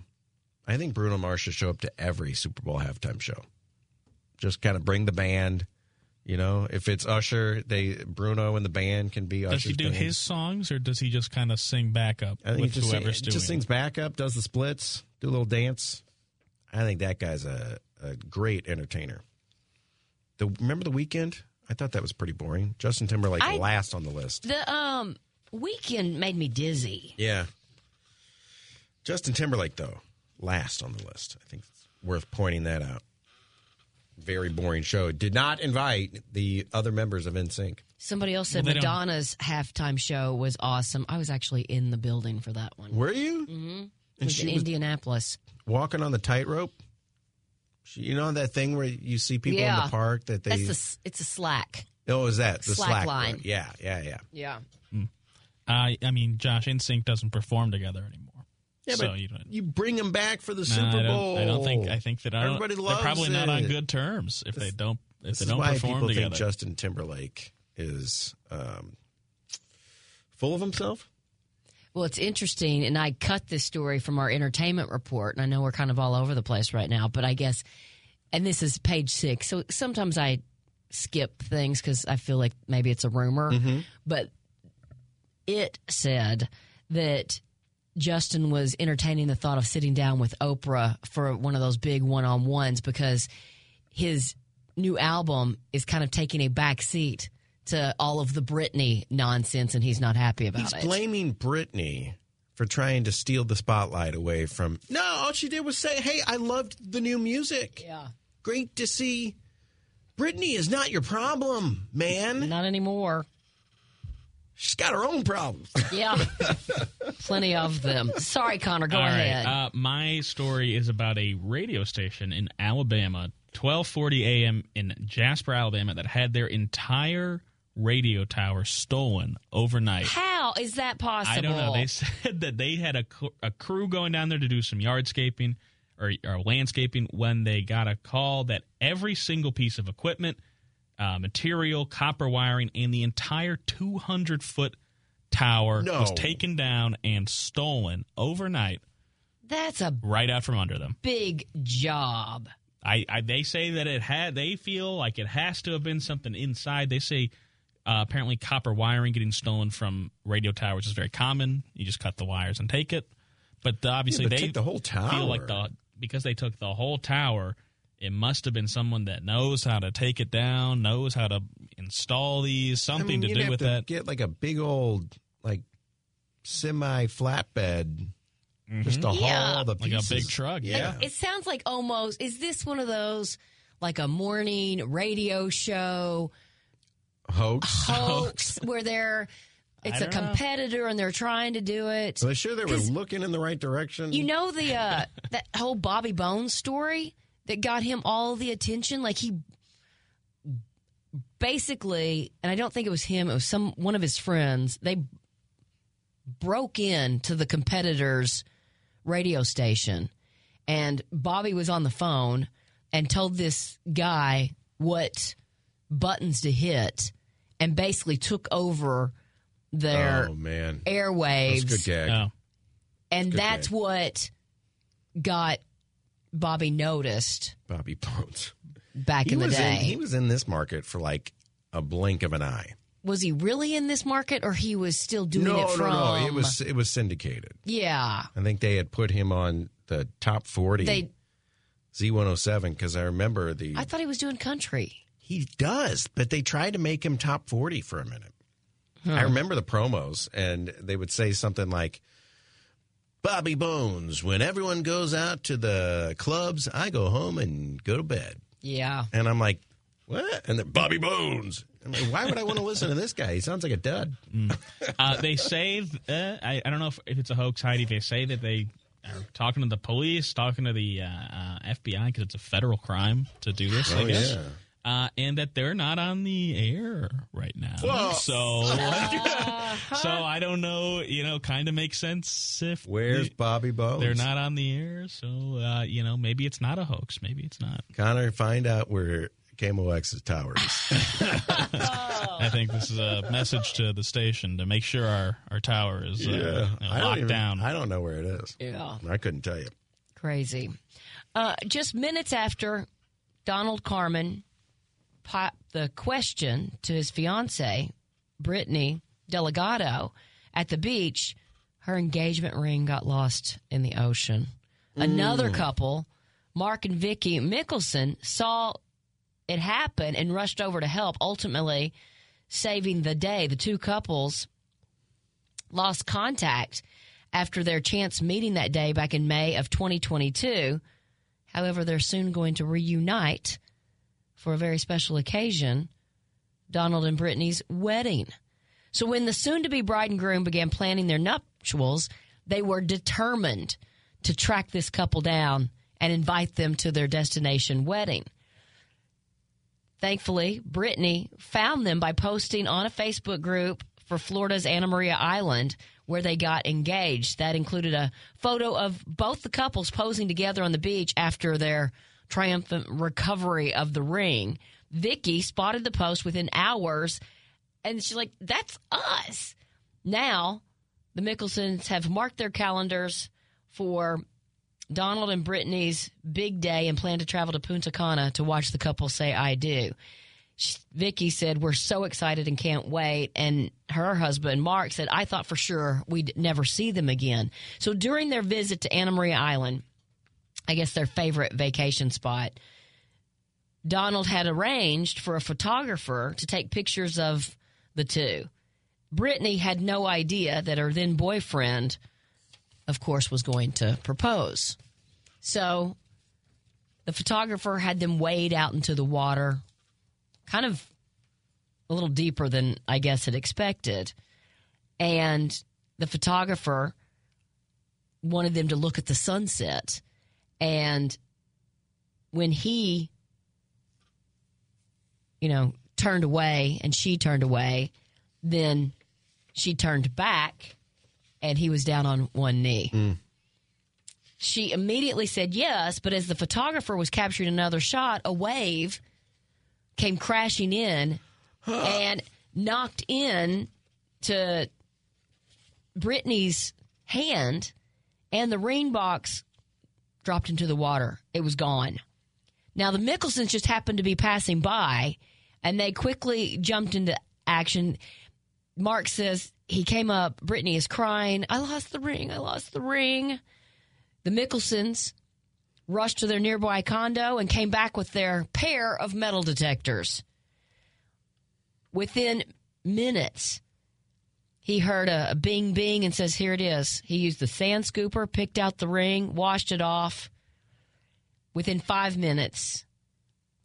I think Bruno Mars should show up to every Super Bowl halftime show. Just kind of bring the band. You know, if it's Usher, they Bruno and the band can be Does Usher's he do band. his songs or does he just kind of sing backup I think with he just, whoever's sing- doing just it? sings backup, does the splits, do a little dance. I think that guy's a, a great entertainer. The remember the Weeknd? I thought that was pretty boring. Justin Timberlake I- last on the list. The um Weeknd made me dizzy. Yeah. Justin Timberlake though, last on the list. I think it's worth pointing that out. Very boring show. Did not invite the other members of NSYNC. Somebody else said Well, they don't- Madonna's halftime show was awesome. I was actually in the building for that one. Were you? Mm-hmm. It And was she in was- Indianapolis. Walking on the tightrope. You know that thing where you see people yeah. in the park that they. That's the, it's a slack. Oh, is that the Slack slack, line. line? Yeah, yeah, yeah. Yeah. Uh, I mean, Josh NSYNC doesn't perform together anymore. Yeah, so but you don't. you bring them back for the Nah, Super I don't, Bowl. I don't think. I think that I don't, Everybody they're loves probably not on good terms if they don't. If This they don't why perform people together. think Justin Timberlake is um, full of himself. Well, it's interesting, and I cut this story from our entertainment report, and I know we're kind of all over the place right now, but I guess, and this is page six, so sometimes I skip things because I feel like maybe it's a rumor, but it said that Justin was entertaining the thought of sitting down with Oprah for one of those big one on ones because his new album is kind of taking a back seat to all of the Britney nonsense, and he's not happy about He's it. He's blaming Britney for trying to steal the spotlight away from. No, all she did was say, "Hey, I loved the new music. Yeah, great to see." Britney is not your problem, man. Not anymore. She's got her own problems. Yeah. Plenty of them. Sorry, Connor. Go All right, ahead. Uh, my story is about a radio station in Alabama, 12:40 a.m. in Jasper, Alabama, that had their entire radio tower stolen overnight. How is that possible? I don't know. They said that they had a, cr- a crew going down there to do some yardscaping or, or landscaping when they got a call that every single piece of equipment, uh, material, copper wiring, and the entire 200 foot tower No. was taken down and stolen overnight That's a right out from under them. big job. I, I they say that it had they feel like it has to have been something inside. They say uh, apparently copper wiring getting stolen from radio towers is very common. You just cut the wires and take it. But the, obviously Yeah, but they take the whole feel like the because they took the whole tower. It must have been someone that knows how to take it down, knows how to install these, something I mean, to you'd do have with to that. Get like a big old like semi flatbed, just to Yeah. haul the pieces. Like a big truck, yeah. It sounds like almost. Is this one of those like a morning radio show hoax. hoax where they're it's a don't know. competitor and they're trying to do it? Are they sure they were looking in the right direction? You know the uh, that whole Bobby Bones story that got him all the attention. Like he basically, and I don't think it was him. It was some one of his friends. They broke in to the competitor's radio station, and Bobby was on the phone and told this guy what buttons to hit, and basically took over their oh man, airwaves that's a good gag. Oh. and Good that's gag. what got Bobby noticed Bobby Bones. back He in the day. in, he was in this market for like a blink of an eye. was he really in this market, or he was still doing no, it from? no, no. It was it was syndicated. yeah. I think they had put him on the top forty They. Z one hundred seven because I remember the I thought he was doing country. he does, but they tried to make him top forty for a minute. I remember the promos, and they would say something like. Bobby Bones, when everyone goes out to the clubs, I go home and go to bed. Yeah. And I'm like, what? And then Bobby Bones. I'm like, why would I want to listen to this guy? He sounds like a dud. Uh, they say, uh, I, I don't know if, if it's a hoax, Heidi. They say that they are talking to the police, talking to the uh, uh, FBI because it's a federal crime to do this. I Oh, guess. yeah. Uh, and that they're not on the air right now. Whoa. So, so I don't know. You know, kind of makes sense if Where's they- Bobby Bones? they're not on the air. So, uh, you know, maybe it's not a hoax. Maybe it's not. Connor, find out where KMOX's tower is. I think this is a message to the station to make sure our, our tower is uh, you know, locked even- down. I don't know where it is. Yeah. I couldn't tell you. Crazy. Uh, just minutes after Donald Carmen popped the question to his fiancee, Brittany Delgado, at the beach, her engagement ring got lost in the ocean. Another mm. couple, Mark and Vicky Mickelson, saw it happen and rushed over to help, ultimately saving the day. The two couples lost contact after their chance meeting that day back in May of 2022. However, they're soon going to reunite for a very special occasion Donald and Brittany's wedding. So, when the soon to be bride and groom began planning their nuptials, they were determined to track this couple down and invite them to their destination wedding. Thankfully, Brittany found them by posting on a Facebook group for Florida's Anna Maria Island where they got engaged. That included a photo of both the couples posing together on the beach after their triumphant recovery of the ring. Vicky spotted the post within hours and she's like, that's us. Now, the Mickelsons have marked their calendars for Donald and Brittany's big day and plan to travel to Punta Cana to watch the couple say I do. Vicky said, We're so excited and can't wait. And her husband, Mark, said, I thought for sure we'd never see them again. So during their visit to Anna Maria Island, I guess their favorite vacation spot, Donald had arranged for a photographer to take pictures of the two. Brittany had no idea that her then boyfriend, of course, was going to propose. So the photographer had them wade out into the water, kind of a little deeper than I guess had expected. And the photographer wanted them to look at the sunset. And when he, you know, turned away and she turned away, then she turned back and he was down on one knee. Hmm. She immediately said yes, but as the photographer was capturing another shot, a wave came crashing in and knocked in to Brittany's hand, and the ring box dropped into the water. It was gone. Now, the Mickelsons just happened to be passing by, and they quickly jumped into action. Mark says he came up. Brittany is crying. I lost the ring. I lost the ring. The Mickelsons rushed to their nearby condo and came back with their pair of metal detectors. Within minutes, he heard a, bing bing and says, Here it is. He used the sand scooper, picked out the ring, washed it off. Within five minutes,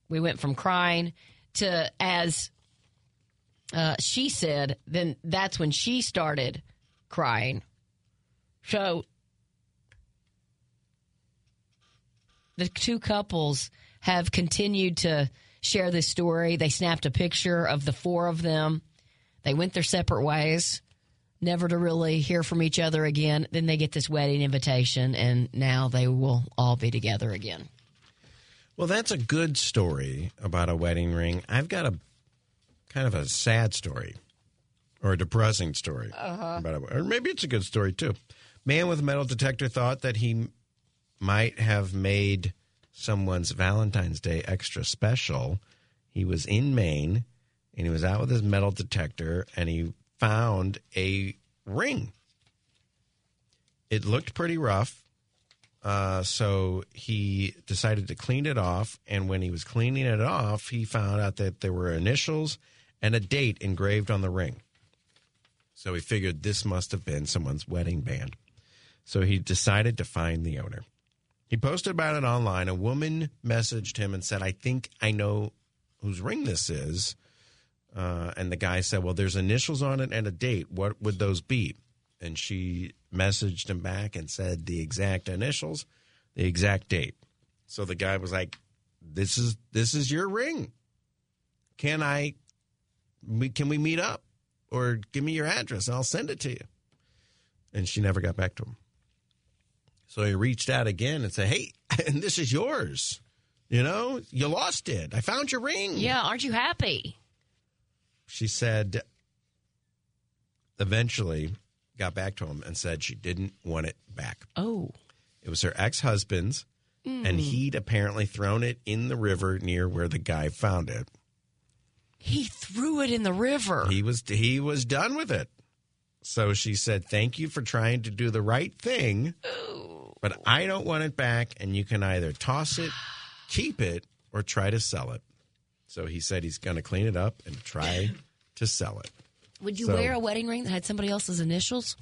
we went from crying to, as uh, she said, then that's when she started crying. So the two couples have continued to share this story. They snapped a picture of the four of them. They went their separate ways, never to really hear from each other again. Then they get this wedding invitation, and now they will all be together again. Well, that's a good story about a wedding ring. I've got a kind of a sad story or a depressing story Uh-huh. about a, or maybe it's a good story too. Man with a metal detector thought that he might have made someone's Valentine's Day extra special. He was in Maine and he was out with his metal detector and he found a ring. It looked pretty rough. Uh, so he decided to clean it off. And when he was cleaning it off, he found out that there were initials and a date engraved on the ring. So he figured this must have been someone's wedding band. So he decided to find the owner. He posted about it online. A woman messaged him and said, I think I know whose ring this is. Uh, and the guy said, Well, there's initials on it and a date. What would those be? And she messaged him back and said the exact initials, the exact date. So the guy was like, This is this is your ring. Can I can we meet up? Or give me your address and I'll send it to you. And she never got back to him. So he reached out again and said, Hey, and this is yours. You know, you lost it. I found your ring. Yeah, aren't you happy? She said, eventually got back to him and said she didn't want it back. Oh. It was her ex husband's, and Mm. he'd apparently thrown it in the river near where the guy found it. He threw it in the river. He was he was done with it. So she said, "Thank you for trying to do the right thing, but I don't want it back. And you can either toss it, keep it, or try to sell it." So he said he's going to clean it up and try to sell it. Would you So- wear a wedding ring that had somebody else's initials?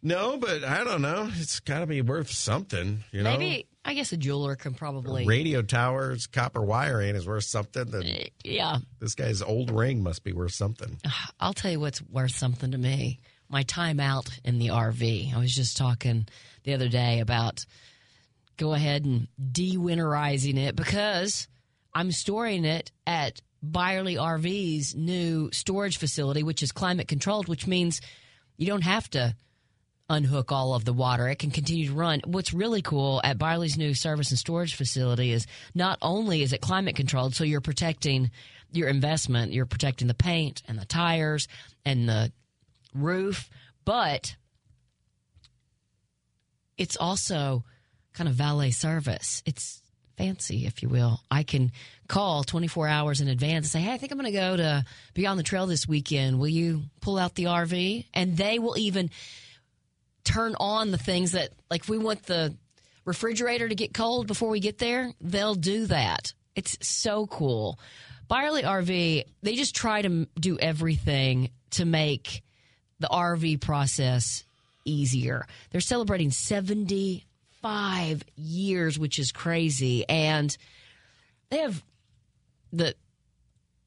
No, but I don't know. It's got to be worth something, you know. Maybe I guess a jeweler can probably. radio towers, copper wiring is worth something. Then eh, yeah, this guy's old ring must be worth something. I'll tell you what's worth something to me. My time out in the RV. I was just talking the other day about go ahead and de-winterizing it because I'm storing it at Byerly RV's new storage facility, which is climate controlled, which means you don't have to unhook all of the water. It can continue to run. What's really cool at Byerly's new service and storage facility is not only is it climate controlled, so you're protecting your investment, you're protecting the paint and the tires and the roof, but it's also kind of valet service. It's fancy, if you will. I can call 24 hours in advance and say, Hey, I think I'm going to go to Beyond the Trail this weekend. Will you pull out the RV? And they will even turn on the things that, like, if we want the refrigerator to get cold before we get there, they'll do that. It's so cool. Byerly RV, they just try to do everything to make the RV process easier. They're celebrating 75 years, which is crazy. And they have the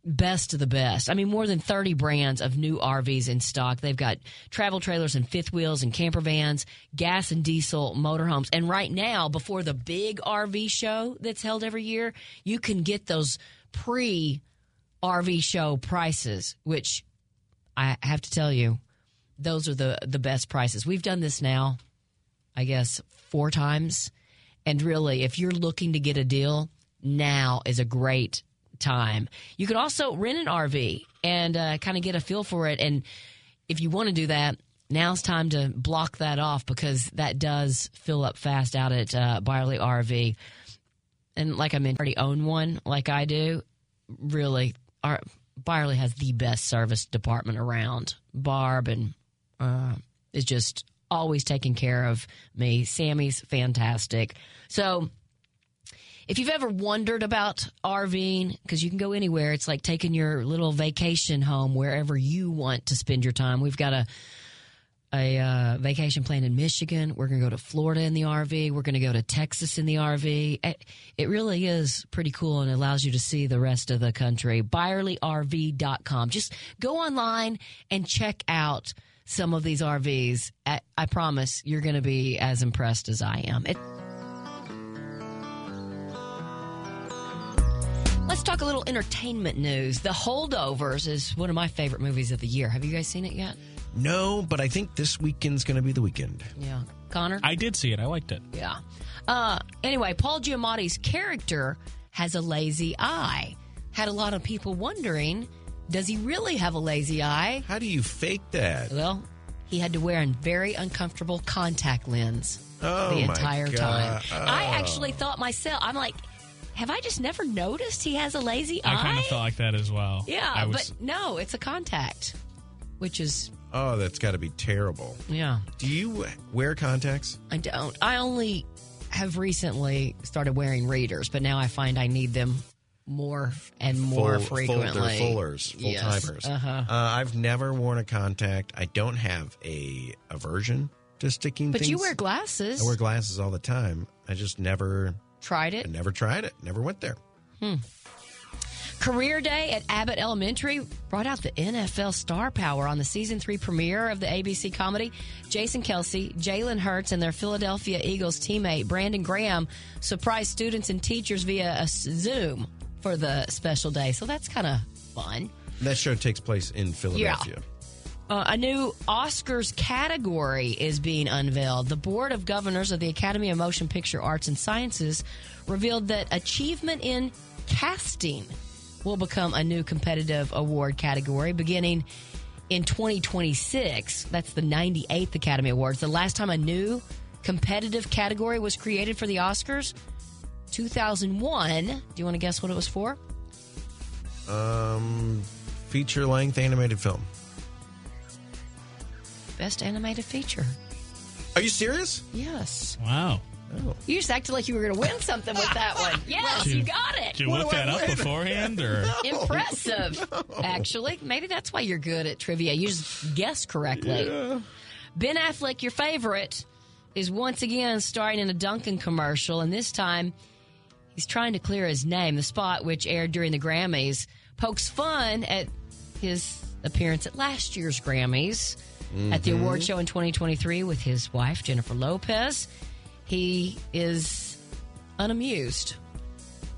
best of the best. I mean, more than 30 brands of new RVs in stock. They've got travel trailers and fifth wheels and camper vans, gas and diesel motorhomes. And right now, before the big RV show that's held every year, you can get those pre RV show prices, which I have to tell you, those are the the best prices. We've done this now, I guess, four times. And really, if you're looking to get a deal, now is a great time. You can also rent an RV and uh, kind of get a feel for it. And if you want to do that, now's time to block that off because that does fill up fast out at uh, Byerly RV. And like I mentioned, already own one like I do. Really, our Byerly has the best service department around. Barb and uh, is just always taking care of me. Sammy's fantastic. So if you've ever wondered about RVing, because you can go anywhere, it's like taking your little vacation home wherever you want to spend your time. We've got a a uh, vacation plan in Michigan. We're going to go to Florida in the RV. We're going to go to Texas in the RV. It, it really is pretty cool and allows you to see the rest of the country. ByerlyRV.com. Just go online and check out some of these RVs. I, I promise you're going to be as impressed as I am. It, Let's talk a little entertainment news. The Holdovers is one of my favorite movies of the year. Have you guys seen it yet? No, but I think this weekend's going to be the weekend. Yeah. Connor? I did see it. I liked it. Yeah. Uh, anyway, Paul Giamatti's character has a lazy eye. Had a lot of people wondering, does he really have a lazy eye? How do you fake that? Well, he had to wear a very uncomfortable contact lens Oh, the entire time. God. I Oh. actually thought myself, I'm like, have I just never noticed he has a lazy I eye? I kind of felt like that as well. Yeah, was, but no, it's a contact, which is Oh, that's got to be terrible. yeah. Do you wear contacts? I don't. I only have recently started wearing readers, but now I find I need them more and more Full- frequently. Full, fullers, full Yes. timers. Uh-huh. Uh, I've never worn a contact. I don't have a aversion to sticking But things. you wear glasses. I wear glasses all the time. I just never, Tried I it. never tried it. Never went there. Career Day at Abbott Elementary brought out the NFL star power on the season three premiere of the ABC comedy. Jason Kelce, Jalen Hurts, and their Philadelphia Eagles teammate Brandon Graham surprised students and teachers via a Zoom for the special day. So that's kind of fun. That show takes place in Philadelphia. Uh, a new Oscars category is being unveiled. The Board of Governors of the Academy of Motion Picture Arts and Sciences revealed that achievement in casting will become a new competitive award category beginning in 2026. That's the 98th Academy Awards. The last time a new competitive category was created for the Oscars, 2001. Do you want to guess what it was for? Um, feature length animated film. Best animated feature. Are you serious? Yes. wow. Oh. You just acted like you were going to win something with that one. Yes, Did you got it. Did you look that up beforehand, or Impressive, actually. Maybe that's why you're good at trivia. You just guess correctly. Ben Affleck, your favorite, is once again starring in a Dunkin' commercial, and this time he's trying to clear his name. The spot, which aired during the Grammys, pokes fun at his appearance at last year's Grammys at the award mm-hmm. show in 2023 with his wife, Jennifer Lopez. He is unamused,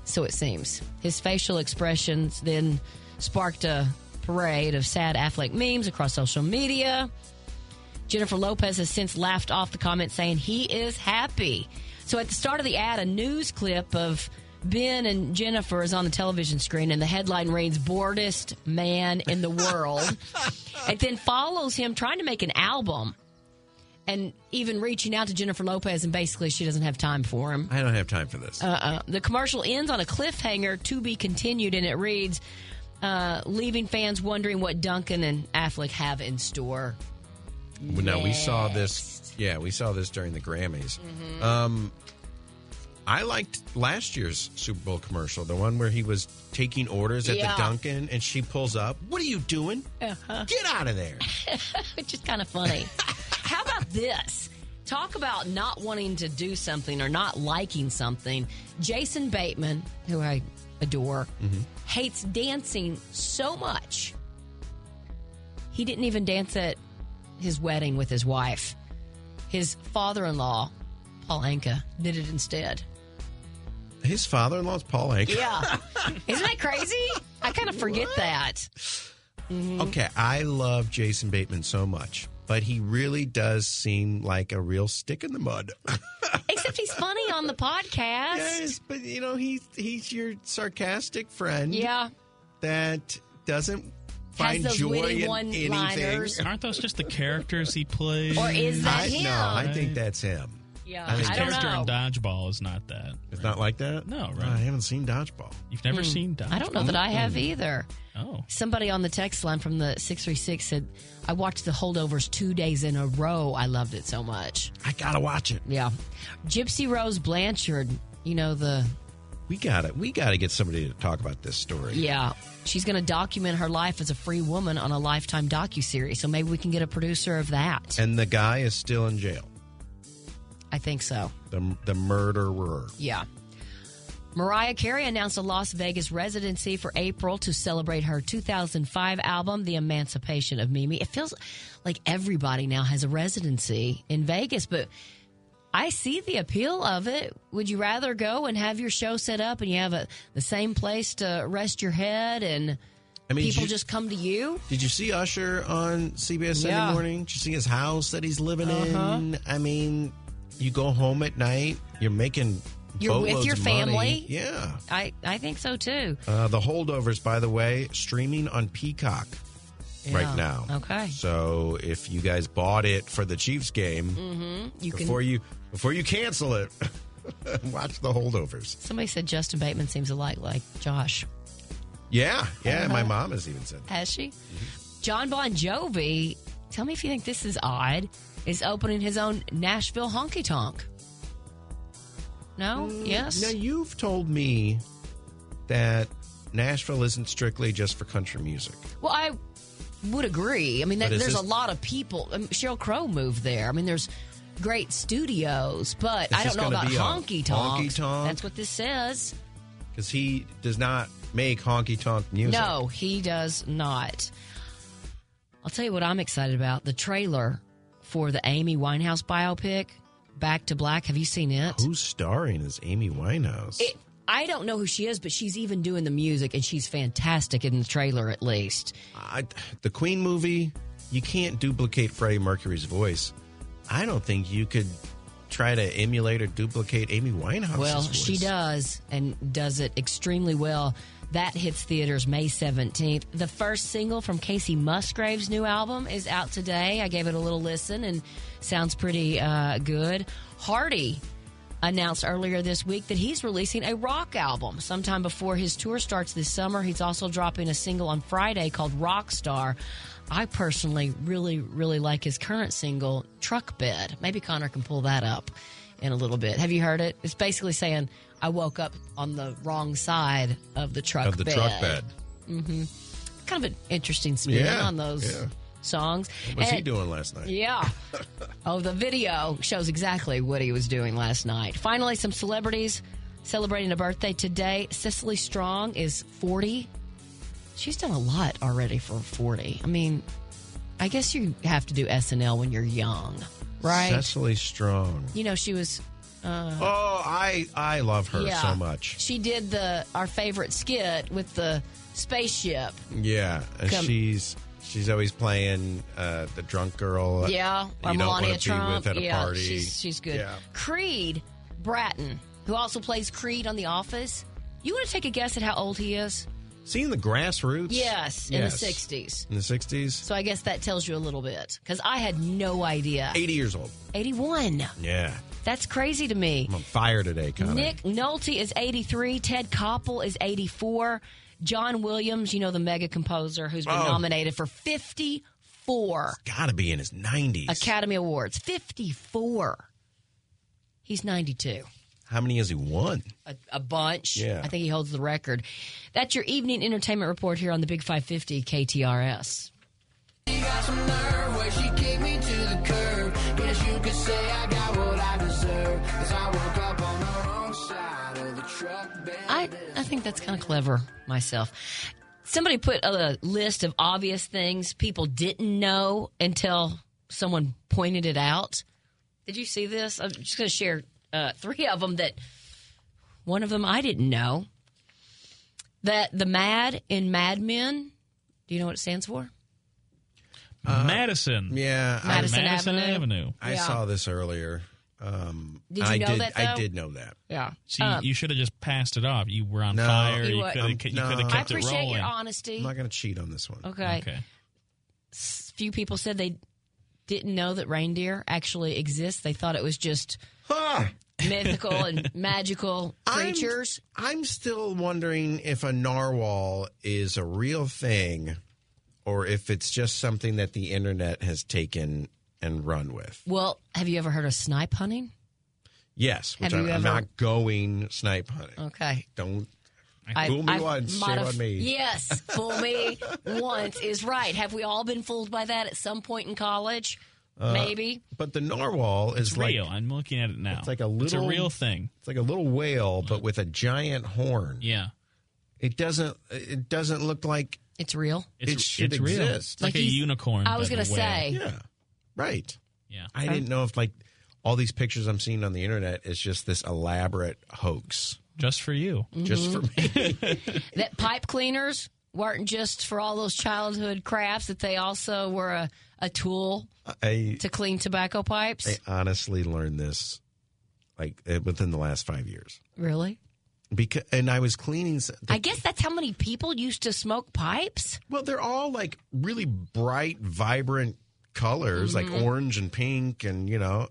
so it seems. His facial expressions then sparked a parade of sad Affleck memes across social media. Jennifer Lopez has since laughed off the comment saying he is happy. So at the start of the ad, a news clip of Ben and Jennifer is on the television screen, and the headline reads "Boredest Man in the World." it then follows him trying to make an album, and even reaching out to Jennifer Lopez, and basically she doesn't have time for him. I don't have time for this. Uh-uh. The commercial ends on a cliffhanger to be continued, and it reads, uh, leaving fans wondering what Dunkin' and Affleck have in store. Well, No, we saw this. Yeah, we saw this during the Grammys. Um, I liked last year's Super Bowl commercial, the one where he was taking orders at Yeah. the Dunkin' and she pulls up. What are you doing? Uh-huh. Get out of there! Which is kind of funny. How about this? Talk about not wanting to do something or not liking something. Jason Bateman, who I adore, hates dancing so much. He didn't even dance at his wedding with his wife. His father in law, Paul Anka, did it instead. His father-in-law is Paul Anka. Yeah. Isn't that crazy? I kind of forget that. Mm-hmm. Okay, I love Jason Bateman so much, but he really does seem like a real stick in the mud. Except he's funny on the podcast. yes, but you know he's he's your sarcastic friend. Yeah. that doesn't find those joy witty in one-liners. anything. aren't those just the characters he plays? Or is that I, him? No, I think that's him. Yeah, I His think I don't character know. in Dodgeball is not that. It's not like that. No, right? I haven't seen Dodgeball. You've never hmm. seen Dodgeball? I don't know that I have either. Oh, Somebody on the text line from the 636 said, I watched the holdovers two days in a row. I loved it so much. I gotta watch it. Yeah. Gypsy Rose Blanchard, you know, the, We got it. we gotta get somebody to talk about this story. yeah, she's going to document her life as a free woman on a lifetime docuseries. So maybe we can get a producer of that. And the guy is still in jail. I think so. The the murderer. Yeah. Mariah Carey announced a Las Vegas residency for April to celebrate her 2005 album, The Emancipation of Mimi. It feels like everybody now has a residency in Vegas, but I see the appeal of it. Would you rather go and have your show set up and you have a, the same place to rest your head and I mean, people you- just come to you? Did you see Usher on CBS Sunday Yeah. Morning? Did you see his house that he's living Uh-huh. in? I mean, you go home at night, you're making You're with your family. Yeah. I, I think so too. Uh, the holdovers, by the way, streaming on Peacock Yeah. right now. Okay. So if you guys bought it for the Chiefs game, Mm-hmm. You can. before you before you cancel it, watch the holdovers. Somebody said Justin Bateman seems a lot like Josh. Yeah, yeah. My Uh-huh. mom has even said that. Has she? Mm-hmm. John Bon Jovi, tell me if you think this is odd, is opening his own Nashville honky tonk. No? Mm, yes? Now you've told me that Nashville isn't strictly just for country music. Well, I would agree. I mean, But there, is there's this- a lot of people. Um, I mean, Sheryl Crow moved there. I mean, there's great studios, but Is I don't know about honky tonk. honky-tonk? That's what this says. Because he does not make honky tonk music. No, he does not. I'll tell you what I'm excited about the trailer for the Amy Winehouse biopic, Back to Black. Have you seen it? Who's starring as Amy Winehouse? It, I don't know who she is, but she's even doing the music, and she's fantastic in the trailer, at least. I, the Queen movie, you can't duplicate Freddie Mercury's voice. I don't think you could try to emulate or duplicate Amy Winehouse. well, voice. she does, and does it extremely well. That hits theaters May 17th. The first single from Kacey Musgraves' new album is out today. I gave it a little listen and sounds pretty uh, good. Hardy announced earlier this week that he's releasing a rock album sometime before his tour starts this summer. He's also dropping a single on Friday called Rockstar. I personally really, really like his current single, Truck Bed. Maybe Connor can pull that up in a little bit. Have you heard it? It's basically saying, I woke up on the wrong side of the truck of the bed. truck bed. Mm-hmm. Kind of an interesting spin Yeah, on those yeah. songs. What was he doing last night? yeah. oh, the video shows exactly what he was doing last night. Finally, some celebrities celebrating a birthday today. Cecily Strong is 40. She's done a lot already for 40. I mean, I guess you have to do SNL when you're young, right? Cecily Strong. you know, she was. Uh, Oh, I I love her yeah. so much. She did the our favorite skit with the spaceship. Yeah, and Come- she's she's always playing uh, the drunk girl. Yeah, you Melania Trump. at a yeah, party. she's she's good. Yeah. Creed Bratton, who also plays Creed on The Office. You want to take a guess at how old he is? Seeing the Grass Roots. Yes, in Yes. the '60s. In the sixties, So I guess that tells you a little bit because I had no idea. eighty years old. 81. Yeah, That's crazy to me. I'm on fire today, Connor. Nick Nolte is 83. Ted Koppel is 84. John Williams, you know, the mega composer who's been Oh. nominated for 54 Got to be in his nineties. Academy Awards. 54. He's 92. How many has he won? A, a bunch. Yeah. I think he holds the record. That's your evening entertainment report here on the Big 550 KTRS. I, I think that's kind of clever myself. Somebody put a list of obvious things people didn't know until someone pointed it out. Did you see this? I'm just going to share uh, three of them that one of them I didn't know. That the MAD in Mad Men, do you know what it stands for? Madison. Yeah, I- Madison Madison Avenue. Avenue. I Yeah. saw this earlier. Um, Did you I know did, that, I did know that. Yeah. See, Um, you should have just passed it off. You were on No. fire. You You could Um, have you no. could have I kept it appreciate rolling. your honesty. I'm not going to cheat on this one. Okay. Okay. S- Few people said they didn't know that reindeer actually exist. They thought it was just mythical and magical creatures. I'm, I'm still wondering if a narwhal is a real thing or if it's just something that the internet has taken and run with. well, have you ever heard of snipe hunting? Yes, which Have I'm, you I'm ever- not going snipe hunting. Okay. Don't I- fool me I once, might shame on me. Yes, fool me once is right. Have we all been fooled by that at some point in college? Uh, Maybe. But the narwhal is It's like real. I'm looking at it now. It's like a It's a little real thing. It's like a little whale, but with a giant horn. Yeah. It doesn't. It doesn't look like It's real. It's, it should it's real. exist. It's like, Like a unicorn. I was gonna say. Yeah. Right. Yeah. I didn't know if like all these pictures I'm seeing on the internet is just this elaborate hoax. Just for you. Just for Mm-hmm. me. That pipe cleaners weren't just for all those childhood crafts, that they also were a, a tool I to clean tobacco pipes. I honestly learned this like uh, within the last five years. really? Because and I was cleaning. I guess that's how many people used to smoke pipes. Well, they're all like really bright, vibrant colors, like orange and pink, and you know.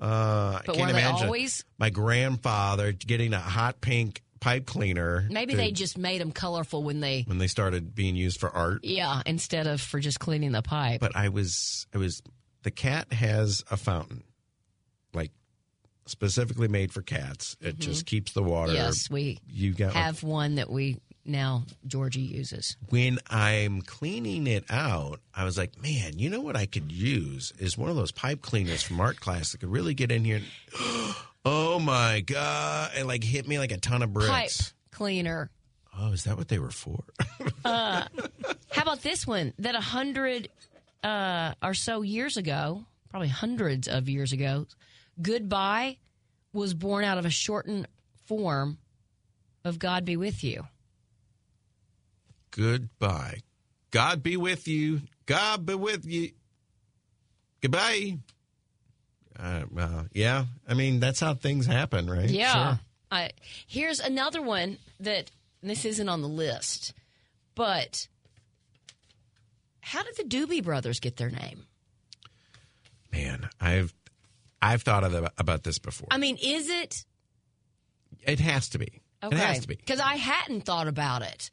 Uh, I Mm-hmm. Can't imagine always- my grandfather getting a hot pink pipe cleaner. Maybe to- they just made them colorful when they, when they started being used for art. yeah, instead of for just cleaning the pipe. But I was, I was. The cat has a fountain, like specifically made for cats. It just keeps the water. Mm-hmm. yes, we you got like, have one that we now Georgie uses. when I'm cleaning it out, I was like, man, you know what I could use is one of those pipe cleaners from art class that could really get in here. And, oh my god! It like hit me like a ton of Pipe bricks. cleaner. Oh, is that what they were for? uh, How about this one? That a hundred uh, or so years ago, probably hundreds of years ago, goodbye was born out of a shortened form of God be with you. Goodbye. God be with you. God be with you. Goodbye. Uh, well, yeah. I mean, that's how things happen, right? Yeah. Sure. I, here's another one that this isn't on the list, but how did the Doobie Brothers get their name? Man, I've I've thought of the, about this before. I mean, is it it has to be. okay? It has to be. because I hadn't thought about it.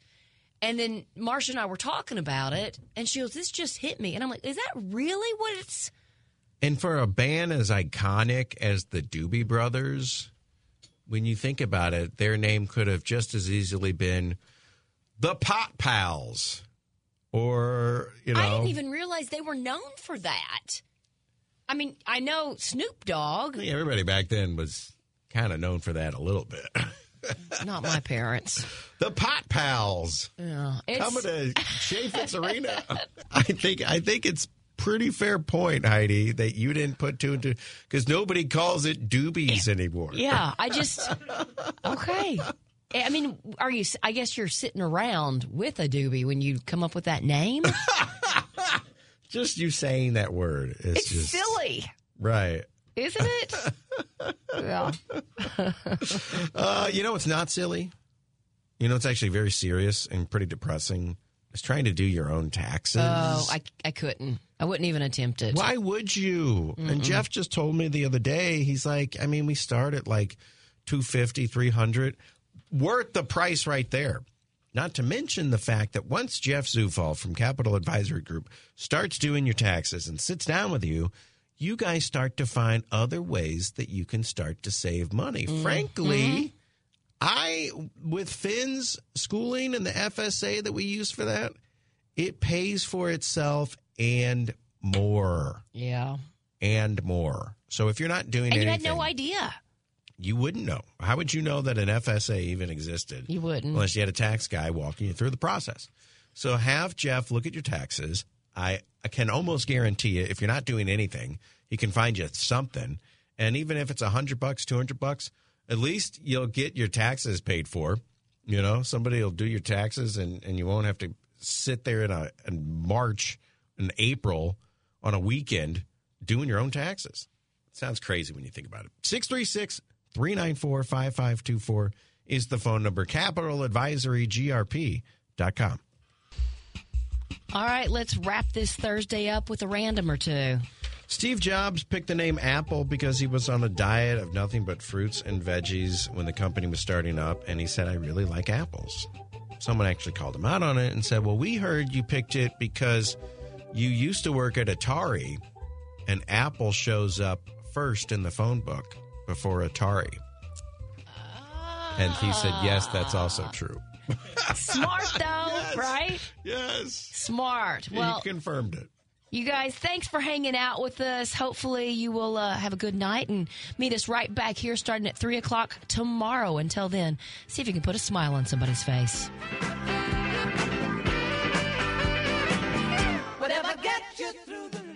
And then Marsha and I were talking about it, and she goes, "This just hit me," and I'm like, "Is that really what it's?" And for a band as iconic as the Doobie Brothers, when you think about it, their name could have just as easily been the Pot Pals, or you know, I didn't even realize they were known for that. I mean, I know Snoop Dogg, mean, everybody back then was kind of known for that a little bit. not my parents. the Pot Pals Yeah, it's, coming to Chaifetz Arena. I think I think it's pretty fair point, Heidi, that you didn't put two and two because nobody calls it doobies anymore. yeah. I just okay. I mean, are you? I guess you're sitting around with a doobie when you come up with that name. Just you saying that word is It's just silly, right. isn't it? yeah. Uh, you know it's not silly? You know it's actually very serious and pretty depressing. Is trying to do your own taxes. Oh, I, I couldn't. I wouldn't even attempt it. Why would you? And Jeff just told me the other day, he's like, I mean, we start at like 250, 300. Worth the price right there. Not to mention the fact that once Jeff Zufall from Capital Advisory Group starts doing your taxes and sits down with you, you guys start to find other ways that you can start to save money. Mm-hmm. Frankly, I, with Finn's schooling and the FSA that we use for that, it pays for itself and more Yeah. and more. So if you're not doing And you anything, had no idea. you wouldn't know. How would you know that an FSA even existed? You wouldn't. Unless you had a tax guy walking you through the process. So have Jeff look at your taxes. I, I can almost guarantee you, if you're not doing anything, he can find you something. And even if it's a hundred bucks, two hundred bucks, at least you'll get your taxes paid for. You know, somebody will do your taxes, and, and you won't have to sit there in a in March and April on a weekend doing your own taxes. Sounds crazy when you think about it. 636 394 5524 is the phone number. Capital Advisory GRP.com. All right, let's wrap this Thursday up with a random or two. Steve Jobs picked the name Apple because he was on a diet of nothing but fruits and veggies when the company was starting up, and he said, I really like apples. Someone actually called him out on it and said, Well, we heard you picked it because you used to work at Atari, and Apple shows up first in the phone book before Atari. And he said, Yes, that's also true. Smart though, right? Yes. Smart. Well, he confirmed it. You guys, thanks for hanging out with us. Hopefully, you will uh, have a good night and meet us right back here starting at 3 o'clock tomorrow. Until then, see if you can put a smile on somebody's face. Whatever gets you through the